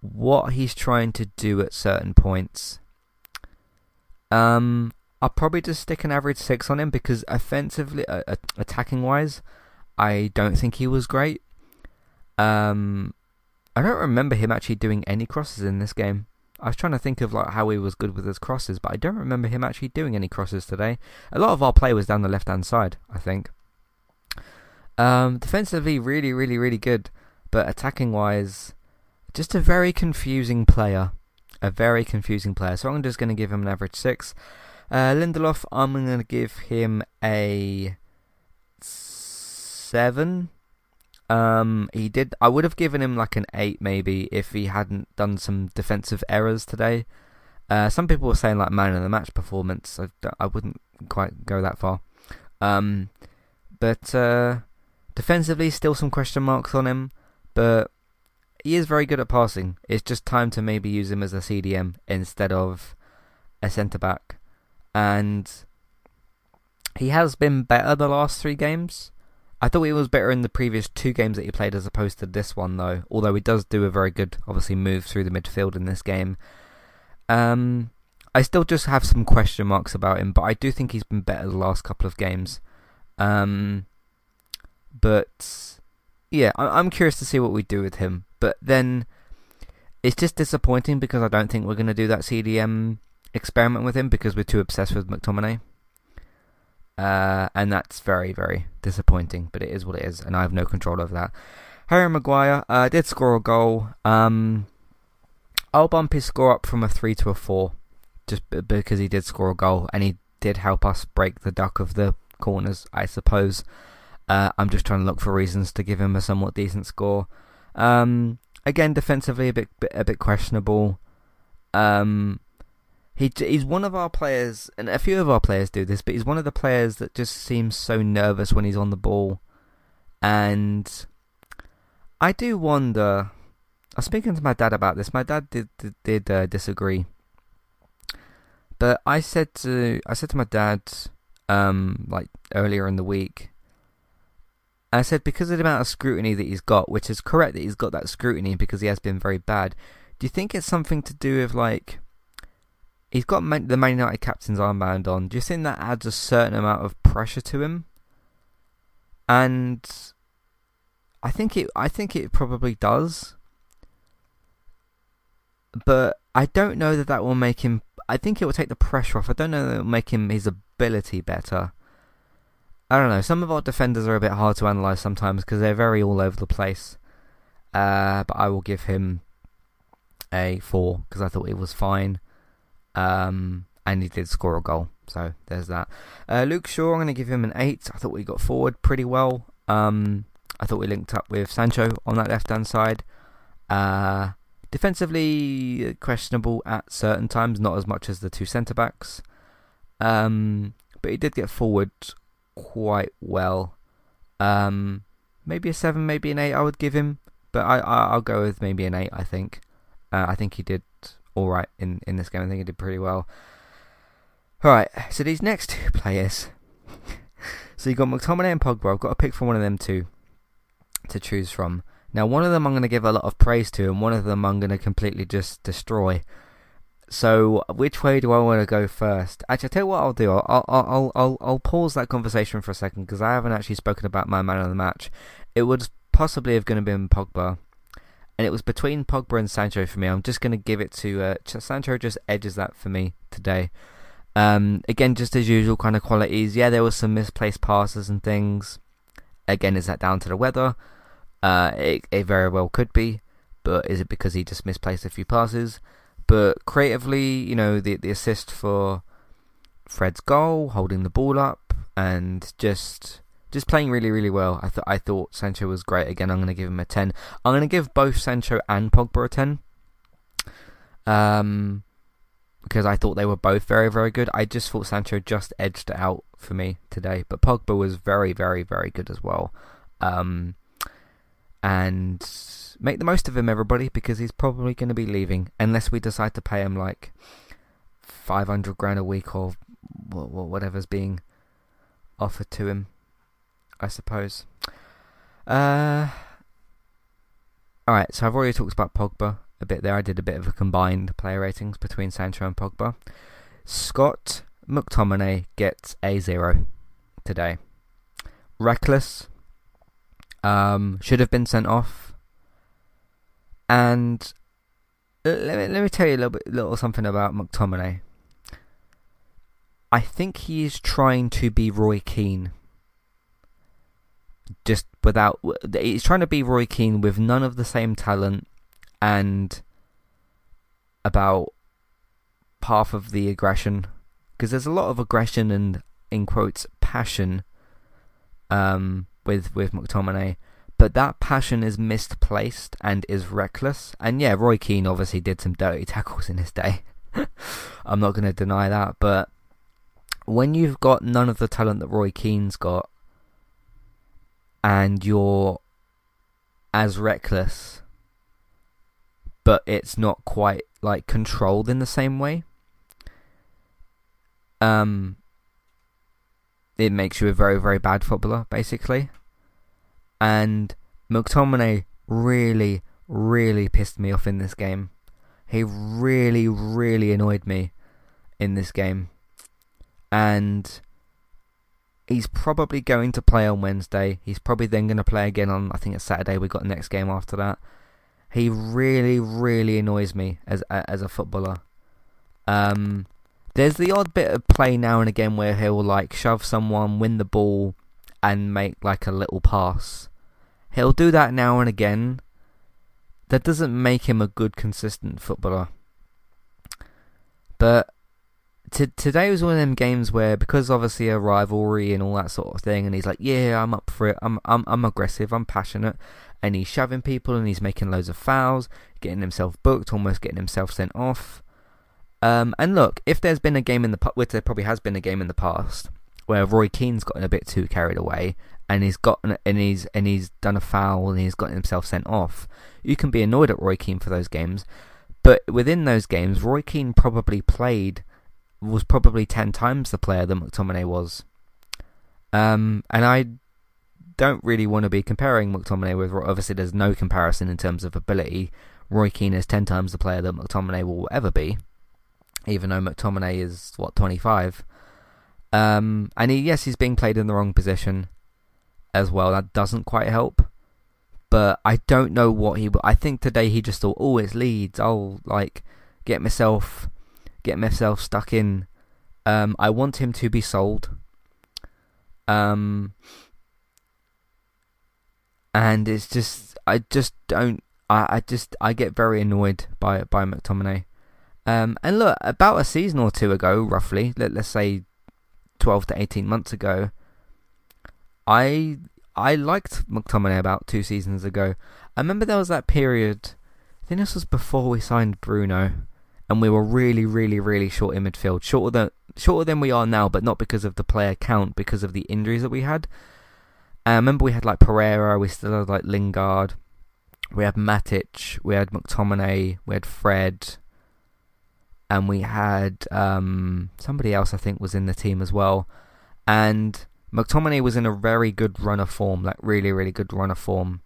what he's trying to do at certain points. Um, I'll probably just stick an average six on him because offensively, uh, attacking wise, I don't think he was great. Um, I don't remember him actually doing any crosses in this game. I was trying to think of like how he was good with his crosses, but I don't remember him actually doing any crosses today. A lot of our play was down the left hand side, I think. Um, defensively, really, really, really good, but attacking wise, just a very confusing player. A very confusing player. So I'm just going to give him an average six. Uh, Lindelof, I'm going to give him a seven. Um, he did. I would have given him like an eight, maybe, if he hadn't done some defensive errors today. Uh, some people were saying like man of the match performance. I, I wouldn't quite go that far. Um, but uh, defensively, still some question marks on him. But he is very good at passing. It's just time to maybe use him as a CDM instead of a centre back. And he has been better the last three games. I thought he was better in the previous two games that he played as opposed to this one, though. Although he does do a very good, obviously, move through the midfield in this game. Um, I still just have some question marks about him, but I do think he's been better the last couple of games. Um, but yeah, I- I'm curious to see what we do with him. But then it's just disappointing because I don't think we're going to do that CDM experiment with him because we're too obsessed with McTominay. Uh, and that's very, very disappointing, but it is what it is, and I have no control over that. Harry Maguire uh, did score a goal. Um, I'll bump his score up from a 3 to a 4, just b- because he did score a goal, and he did help us break the duck of the corners, I suppose. Uh, I'm just trying to look for reasons to give him a somewhat decent score. Um, again, defensively a bit, bit a bit questionable. Um, he he's one of our players, and a few of our players do this, but he's one of the players that just seems so nervous when he's on the ball, and I do wonder. I was speaking to my dad about this. My dad did did, did uh, disagree, but I said to I said to my dad, um, like earlier in the week. I said because of the amount of scrutiny that he's got, which is correct that he's got that scrutiny because he has been very bad. Do you think it's something to do with like he's got the Man United captain's armband on? Do you think that adds a certain amount of pressure to him? And I think it I think it probably does. But I don't know that that will make him I think it will take the pressure off. I don't know that it will make him his ability better. I don't know. Some of our defenders are a bit hard to analyze sometimes because they're very all over the place. Uh, but I will give him a four because I thought it was fine. Um, and he did score a goal, so there's that. Uh, Luke Shaw, I'm going to give him an eight. I thought we got forward pretty well. Um, I thought we linked up with Sancho on that left hand side. Uh, defensively questionable at certain times, not as much as the two centre backs. Um, but he did get forward quite well. Um, maybe a seven, maybe an eight. I would give him, but I, I will go with maybe an eight. I think. Uh, I think he did all right in in this game. I think he did pretty well. All right. So these next two players. so you got McTominay and Pogba. I've got to pick from one of them two to choose from. Now, one of them I'm going to give a lot of praise to, and one of them I'm going to completely just destroy. So, which way do I want to go first? Actually, I'll tell you what I'll do. I'll I'll I'll I'll, pause that conversation for a second because I haven't actually spoken about my man of the match. It would possibly have going to been Pogba, and it was between Pogba and Sancho for me. I'm just going to give it to uh, Sancho. Just edges that for me today. Um, again, just as usual, kind of qualities. Yeah, there was some misplaced passes and things. Again, is that down to the weather? Uh, it, it very well could be, but is it because he just misplaced a few passes? But creatively, you know, the the assist for Fred's goal, holding the ball up, and just just playing really really well. I thought I thought Sancho was great. Again, I'm going to give him a ten. I'm going to give both Sancho and Pogba a ten. Um, because I thought they were both very very good. I just thought Sancho just edged it out for me today, but Pogba was very very very good as well. Um, and make the most of him, everybody, because he's probably going to be leaving unless we decide to pay him like five hundred grand a week or whatever's being offered to him. I suppose. Uh, all right. So I've already talked about Pogba a bit there. I did a bit of a combined player ratings between Sancho and Pogba. Scott McTominay gets a zero today. Reckless. Um, should have been sent off. And let me, let me tell you a little bit, little something about McTominay. I think he is trying to be Roy Keane. Just without. He's trying to be Roy Keane with none of the same talent and about half of the aggression because there's a lot of aggression and in quotes passion um, with with McTominay, but that passion is misplaced and is reckless. And yeah, Roy Keane obviously did some dirty tackles in his day. I'm not going to deny that, but when you've got none of the talent that Roy Keane's got, and you're as reckless, but it's not quite like controlled in the same way. Um, it makes you a very, very bad footballer, basically. And McTominay really, really pissed me off in this game. He really, really annoyed me in this game. And he's probably going to play on Wednesday. He's probably then going to play again on, I think it's Saturday. We've got the next game after that. He really, really annoys me as as a footballer. Um, there's the odd bit of play now and again where he'll like shove someone, win the ball, and make like a little pass. He'll do that now and again. That doesn't make him a good, consistent footballer. But t- today was one of them games where, because obviously a rivalry and all that sort of thing, and he's like, "Yeah, I'm up for it. I'm I'm I'm aggressive. I'm passionate," and he's shoving people and he's making loads of fouls, getting himself booked, almost getting himself sent off. Um, and look, if there's been a game in the which there probably has been a game in the past where Roy Keane's gotten a bit too carried away and he's gotten and he's and he's done a foul and he's gotten himself sent off, you can be annoyed at Roy Keane for those games. But within those games, Roy Keane probably played was probably ten times the player that McTominay was. Um, and I don't really want to be comparing McTominay with. Obviously, there's no comparison in terms of ability. Roy Keane is ten times the player that McTominay will ever be even though McTominay is what 25. Um, and he, yes, he's being played in the wrong position as well. That doesn't quite help. But I don't know what he. I think today he just thought, oh, it's Leeds. I'll like get myself, get myself stuck in. Um, I want him to be sold. Um, and it's just, I just don't. I, I just, I get very annoyed by by McTominay. Um, and look, about a season or two ago, roughly, let, let's say 12 to 18 months ago, I I liked McTominay about two seasons ago. I remember there was that period, I think this was before we signed Bruno, and we were really, really, really short in midfield. Shorter than, shorter than we are now, but not because of the player count, because of the injuries that we had. I remember we had like Pereira, we still had like Lingard, we had Matic, we had McTominay, we had Fred, and we had um, somebody else I think was in the team as well, and McTominay was in a very good run of form, like really really good run of form.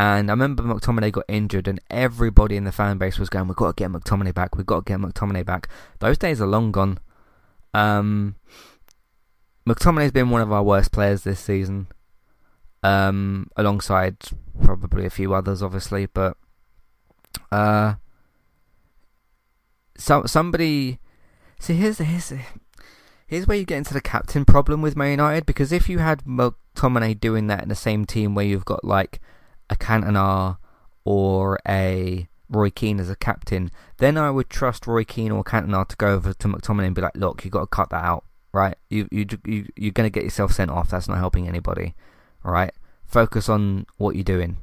And I remember McTominay got injured, and everybody in the fan base was going, "We've got to get McTominay back. We've got to get McTominay back." Those days are long gone. Um, McTominay's been one of our worst players this season, um, alongside probably a few others, obviously. But uh, so somebody see here's here's here's where you get into the captain problem with Man United because if you had McTominay doing that in the same team where you've got like a Cantona or a Roy Keane as a captain, then I would trust Roy Keane or Cantona to go over to McTominay and be like, look, you got to cut that out, right? You you you you're gonna get yourself sent off. That's not helping anybody, right? Focus on what you're doing.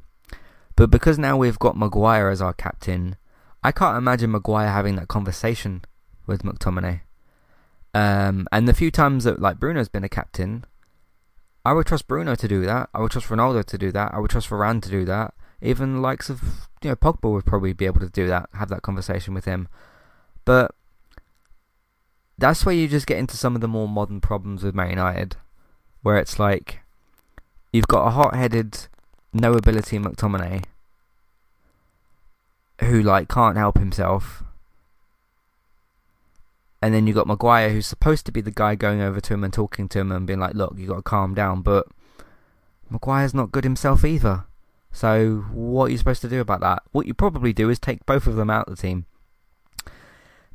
But because now we've got Maguire as our captain, I can't imagine Maguire having that conversation with McTominay. Um, and the few times that like Bruno's been a captain, I would trust Bruno to do that. I would trust Ronaldo to do that. I would trust Varane to do that. Even the likes of you know Pogba would probably be able to do that, have that conversation with him. But that's where you just get into some of the more modern problems with Man United, where it's like you've got a hot-headed, no ability McTominay who like can't help himself. And then you got Maguire, who's supposed to be the guy going over to him and talking to him and being like, "Look, you got to calm down." But Maguire's not good himself either. So what are you supposed to do about that? What you probably do is take both of them out of the team.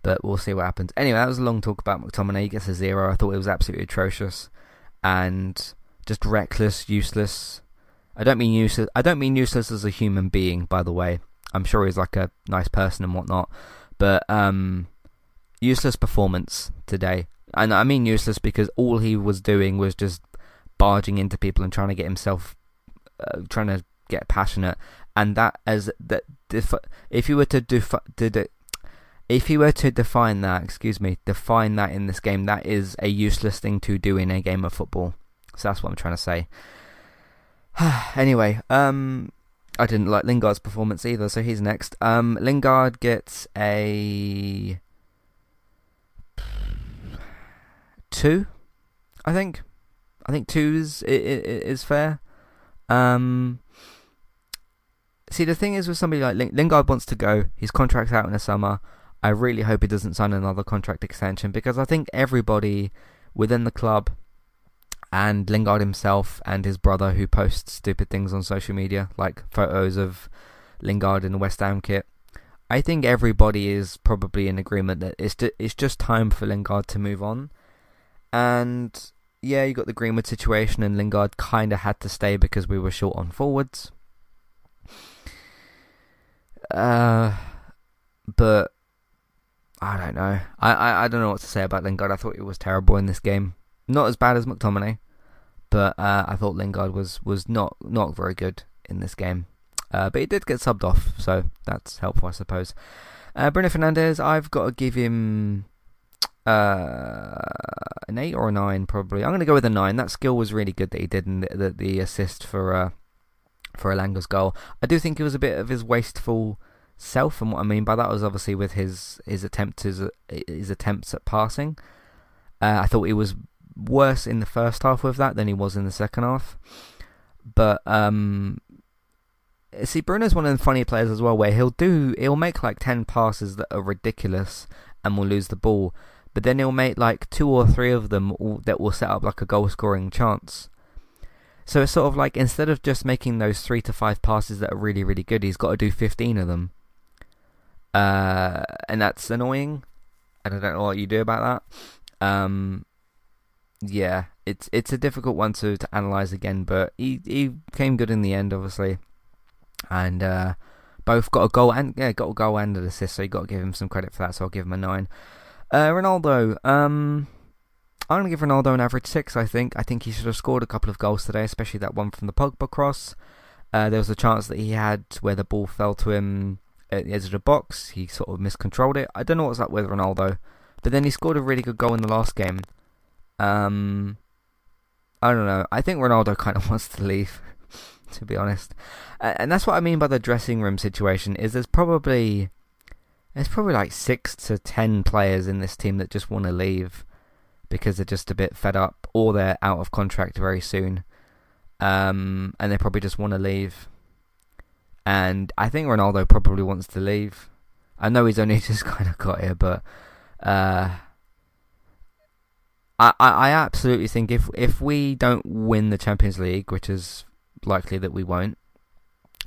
But we'll see what happens. Anyway, that was a long talk about McTominay. He gets a zero. I thought it was absolutely atrocious. And just reckless, useless. I don't mean useless. I don't mean useless as a human being, by the way. I'm sure he's like a nice person and whatnot, but um, useless performance today. And I mean useless because all he was doing was just barging into people and trying to get himself, uh, trying to get passionate. And that as that, if you were to do, to, if you were to define that, excuse me, define that in this game, that is a useless thing to do in a game of football. So that's what I'm trying to say. anyway, um, I didn't like Lingard's performance either, so he's next. Um, Lingard gets a two, I think. I think two is is fair. Um, see, the thing is with somebody like Lingard wants to go. His contract's out in the summer. I really hope he doesn't sign another contract extension because I think everybody within the club and Lingard himself and his brother who posts stupid things on social media, like photos of Lingard in the West Ham kit. I think everybody is probably in agreement that it's it's just time for Lingard to move on. And yeah, you got the Greenwood situation, and Lingard kind of had to stay because we were short on forwards. Uh, but I don't know. I, I, I don't know what to say about Lingard. I thought he was terrible in this game. Not as bad as McTominay, but uh, I thought Lingard was, was not not very good in this game. Uh, but he did get subbed off, so that's helpful, I suppose. Uh, Bruno Fernandes, I've got to give him uh, an eight or a nine, probably. I'm going to go with a nine. That skill was really good that he did, and the, the, the assist for uh, for Elanga's goal. I do think it was a bit of his wasteful self, and what I mean by that was obviously with his his attempts his, his attempts at passing. Uh, I thought he was worse in the first half with that than he was in the second half. But um, see, Bruno's one of the funny players as well, where he'll do he'll make like ten passes that are ridiculous and will lose the ball, but then he'll make like two or three of them that will set up like a goal scoring chance. So it's sort of like instead of just making those three to five passes that are really really good, he's got to do fifteen of them uh, and that's annoying. And I don't know what you do about that. Um, yeah, it's it's a difficult one to, to analyze again, but he he came good in the end, obviously, and uh, both got a goal and yeah, got a goal and an assist, so you got to give him some credit for that. So I'll give him a nine. Uh, Ronaldo, um, I'm gonna give Ronaldo an average six. I think I think he should have scored a couple of goals today, especially that one from the Pogba cross. Uh, there was a chance that he had where the ball fell to him at the edge of the box. He sort of miscontrolled it. I don't know what's up with Ronaldo, but then he scored a really good goal in the last game. Um, I don't know. I think Ronaldo kind of wants to leave, to be honest, and that's what I mean by the dressing room situation. Is there's probably there's probably like six to ten players in this team that just want to leave because they're just a bit fed up or they're out of contract very soon. Um, and they probably just want to leave. And I think Ronaldo probably wants to leave. I know he's only just kind of got here, but uh, I, I absolutely think if if we don't win the Champions League, which is likely that we won't,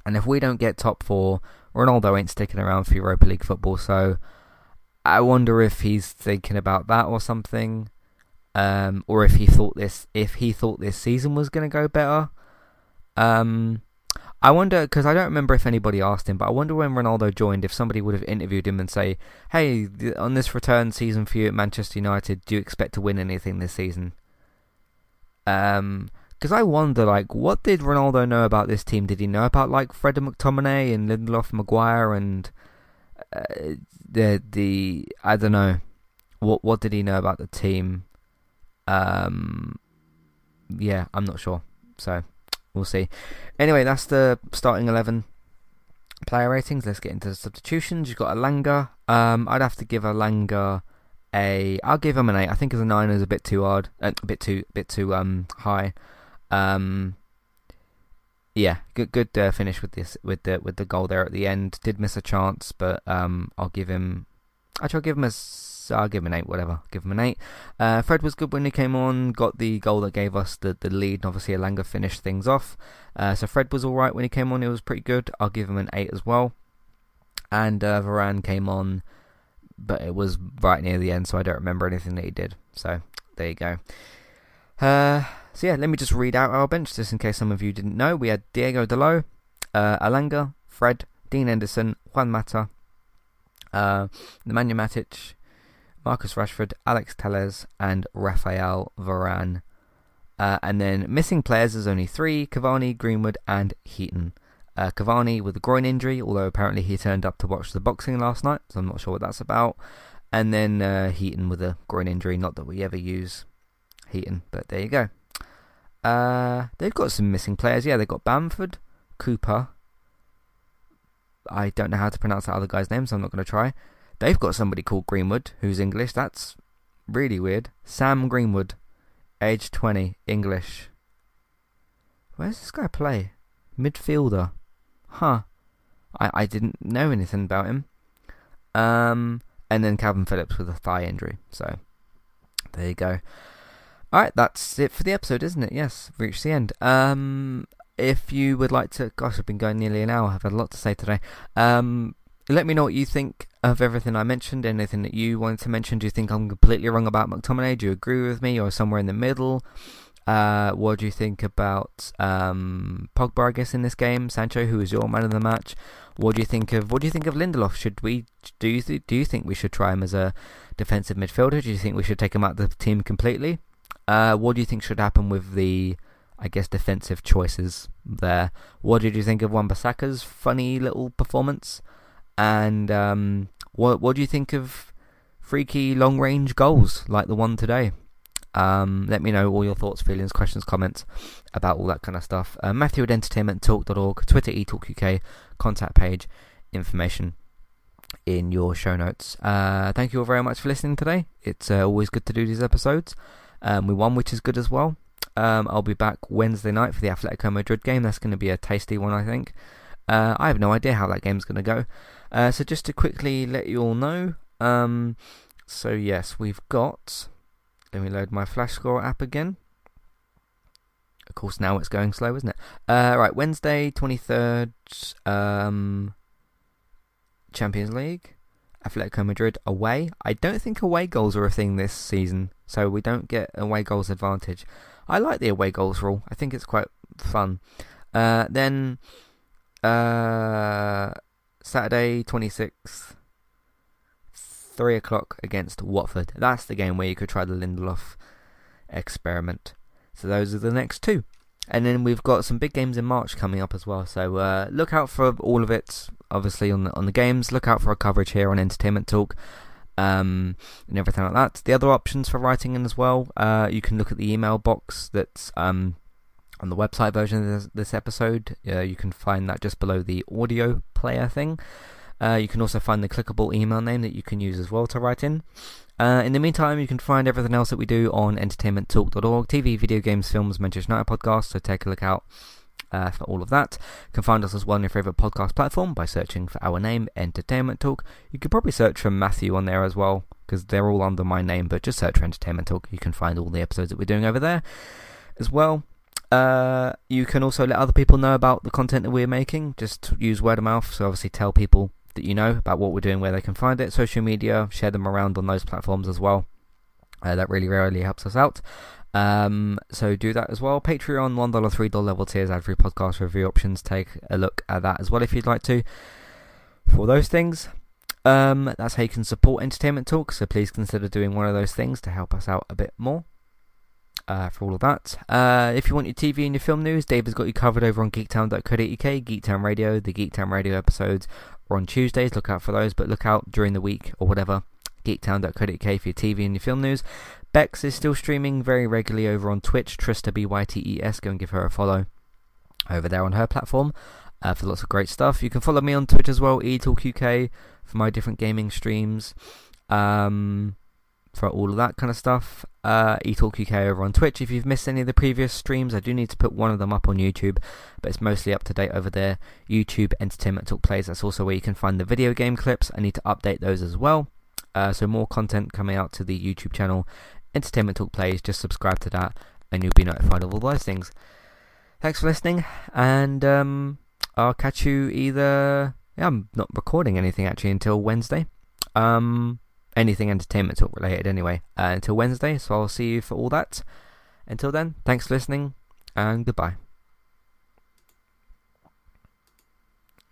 and if we don't get top four, Ronaldo ain't sticking around for Europa League football. So I wonder if he's thinking about that or something, um, or if he thought this if he thought this season was going to go better. Um, I wonder because I don't remember if anybody asked him, but I wonder when Ronaldo joined if somebody would have interviewed him and say, "Hey, on this return season for you at Manchester United, do you expect to win anything this season?" Um, because I wonder, like, what did Ronaldo know about this team? Did he know about like Fred McTominay and Lindelof, Maguire, and uh, the the I don't know, what what did he know about the team? Um, yeah, I'm not sure. So We'll see. Anyway, that's the starting 11 player ratings. Let's get into the substitutions. You've got Elanga. Um, I'd have to give Elanga a. I'll give him an 8. I think as a 9 is a bit too hard. Uh, a bit too bit too um high. Um, yeah, good good uh, finish with this with the with the goal there at the end. Did miss a chance, but um, I'll give him. Actually, I'll give him a I'll give him an 8, whatever. Give him an 8. Uh, Fred was good when he came on, got the goal that gave us the, the lead, and obviously Elanga finished things off. Uh, so Fred was alright when he came on, it was pretty good. I'll give him an 8 as well. And uh, Varane came on, but it was right near the end, so I don't remember anything that he did. So there you go. Uh, so yeah, let me just read out our bench just in case some of you didn't know. We had Diogo Dalot, uh, Elanga, Fred, Dean Henderson, Juan Mata, uh, Nemanja Matic, Marcus Rashford, Alex Telles, and Rafael Varane. Uh, and then missing players is only three Cavani, Greenwood, and Heaton. Uh, Cavani with a groin injury, although apparently he turned up to watch the boxing last night, so I'm not sure what that's about. And then uh, Heaton with a groin injury, not that we ever use Heaton, but there you go. Uh, they've got some missing players. Yeah, they've got Bamford, Cooper. I don't know how to pronounce that other guy's name, so I'm not going to try. They've got somebody called Greenwood who's English. That's really weird. Sam Greenwood, age 20, English. Where's this guy play? Midfielder. Huh. I, I didn't know anything about him. Um, and then Kalvin Phillips with a thigh injury. So, there you go. Alright, that's it for the episode, isn't it? Yes, reached the end. Um, if you would like to, gosh, I've been going nearly an hour. I've had a lot to say today. Um, let me know what you think of everything I mentioned. Anything that you wanted to mention? Do you think I'm completely wrong about McTominay? Do you agree with me, or somewhere in the middle? Uh, what do you think about um, Pogba? I guess in this game, Sancho, who is your man of the match. What do you think of What do you think of Lindelof? Should we do you th- do you think we should try him as a defensive midfielder? Do you think we should take him out of the team completely? Uh, what do you think should happen with the I guess defensive choices there? What did you think of Wan-Bissaka's funny little performance? And um, what what do you think of freaky long range goals like the one today? Um, let me know all your thoughts, feelings, questions, comments about all that kind of stuff. Uh, Matthew at entertainmenttalk.org, Twitter eTalkUK, contact page, information in your show notes. Uh, thank you all very much for listening today. It's uh, always good to do these episodes. Um, we won, which is good as well. Um, I'll be back Wednesday night for the Atletico Madrid game. That's going to be a tasty one, I think. Uh, I have no idea how that game's going to go. Uh, so just to quickly let you all know. Um, so yes, we've got let me load my Flash Score app again. Of course, now it's going slow, isn't it? Uh, right, Wednesday, 23rd, um, Champions League. Atletico Madrid away. I don't think away goals are a thing this season, so we don't get away goals advantage. I like the away goals rule. I think it's quite fun. Uh, then uh, Saturday 26th, 3 o'clock against Watford. That's the game where you could try the Lindelof experiment. So those are the next two. And then we've got some big games in March coming up as well. So uh, look out for all of it, obviously, on the, on the games. Look out for our coverage here on Entertainment Talk. Um, and everything like that. The other options for writing in as well, uh, you can look at the email box that's um, on the website version of this, this episode. Uh, you can find that just below the audio player thing. Uh, you can also find the clickable email name that you can use as well to write in. Uh, in the meantime, you can find everything else that we do on entertainmenttalk.org TV, video games, films, Manchester United podcast, so take a look out uh, for all of that. You can find us as well on your favourite podcast platform by searching for our name, Entertainment Talk. You could probably search for Matthew on there as well, because they're all under my name, but just search for Entertainment Talk. You can find all the episodes that we're doing over there as well. Uh, you can also let other people know about the content that we're making. Just use word of mouth. So obviously tell people that you know about what we're doing, where they can find it. Social media, share them around on those platforms as well. Uh, that really, really helps us out. Um, so do that as well. Patreon, $1, $3 level tiers, ad free podcast review options. Take a look at that as well if you'd like to. For those things, um, that's how you can support Entertainment Talk. So please consider doing one of those things to help us out a bit more. Uh, for all of that. Uh, if you want your TV and your film news, Dave has got you covered over on geektown.co.uk, Geektown Radio. The Geektown Radio episodes are on Tuesdays. Look out for those, but look out during the week or whatever. Geektown.co.uk for your TV and your film news. Bex is still streaming very regularly over on Twitch. Trista B Y T E S. Go and give her a follow over there on her platform uh, for lots of great stuff. You can follow me on Twitch as well, eTalkUK, for my different gaming streams. Um, for all of that kind of stuff. Uh, eTalk UK over on Twitch. If you've missed any of the previous streams, I do need to put one of them up on YouTube, but it's mostly up to date over there. YouTube Entertainment Talk Plays. That's also where you can find the video game clips. I need to update those as well. Uh, so more content coming out to the YouTube channel, Entertainment Talk Plays. Just subscribe to that, and you'll be notified of all those things. Thanks for listening, and um, I'll catch you either. Yeah, I'm not recording anything actually until Wednesday. Um, anything entertainment talk related anyway uh, until Wednesday. So I'll see you for all that. Until then, thanks for listening and goodbye.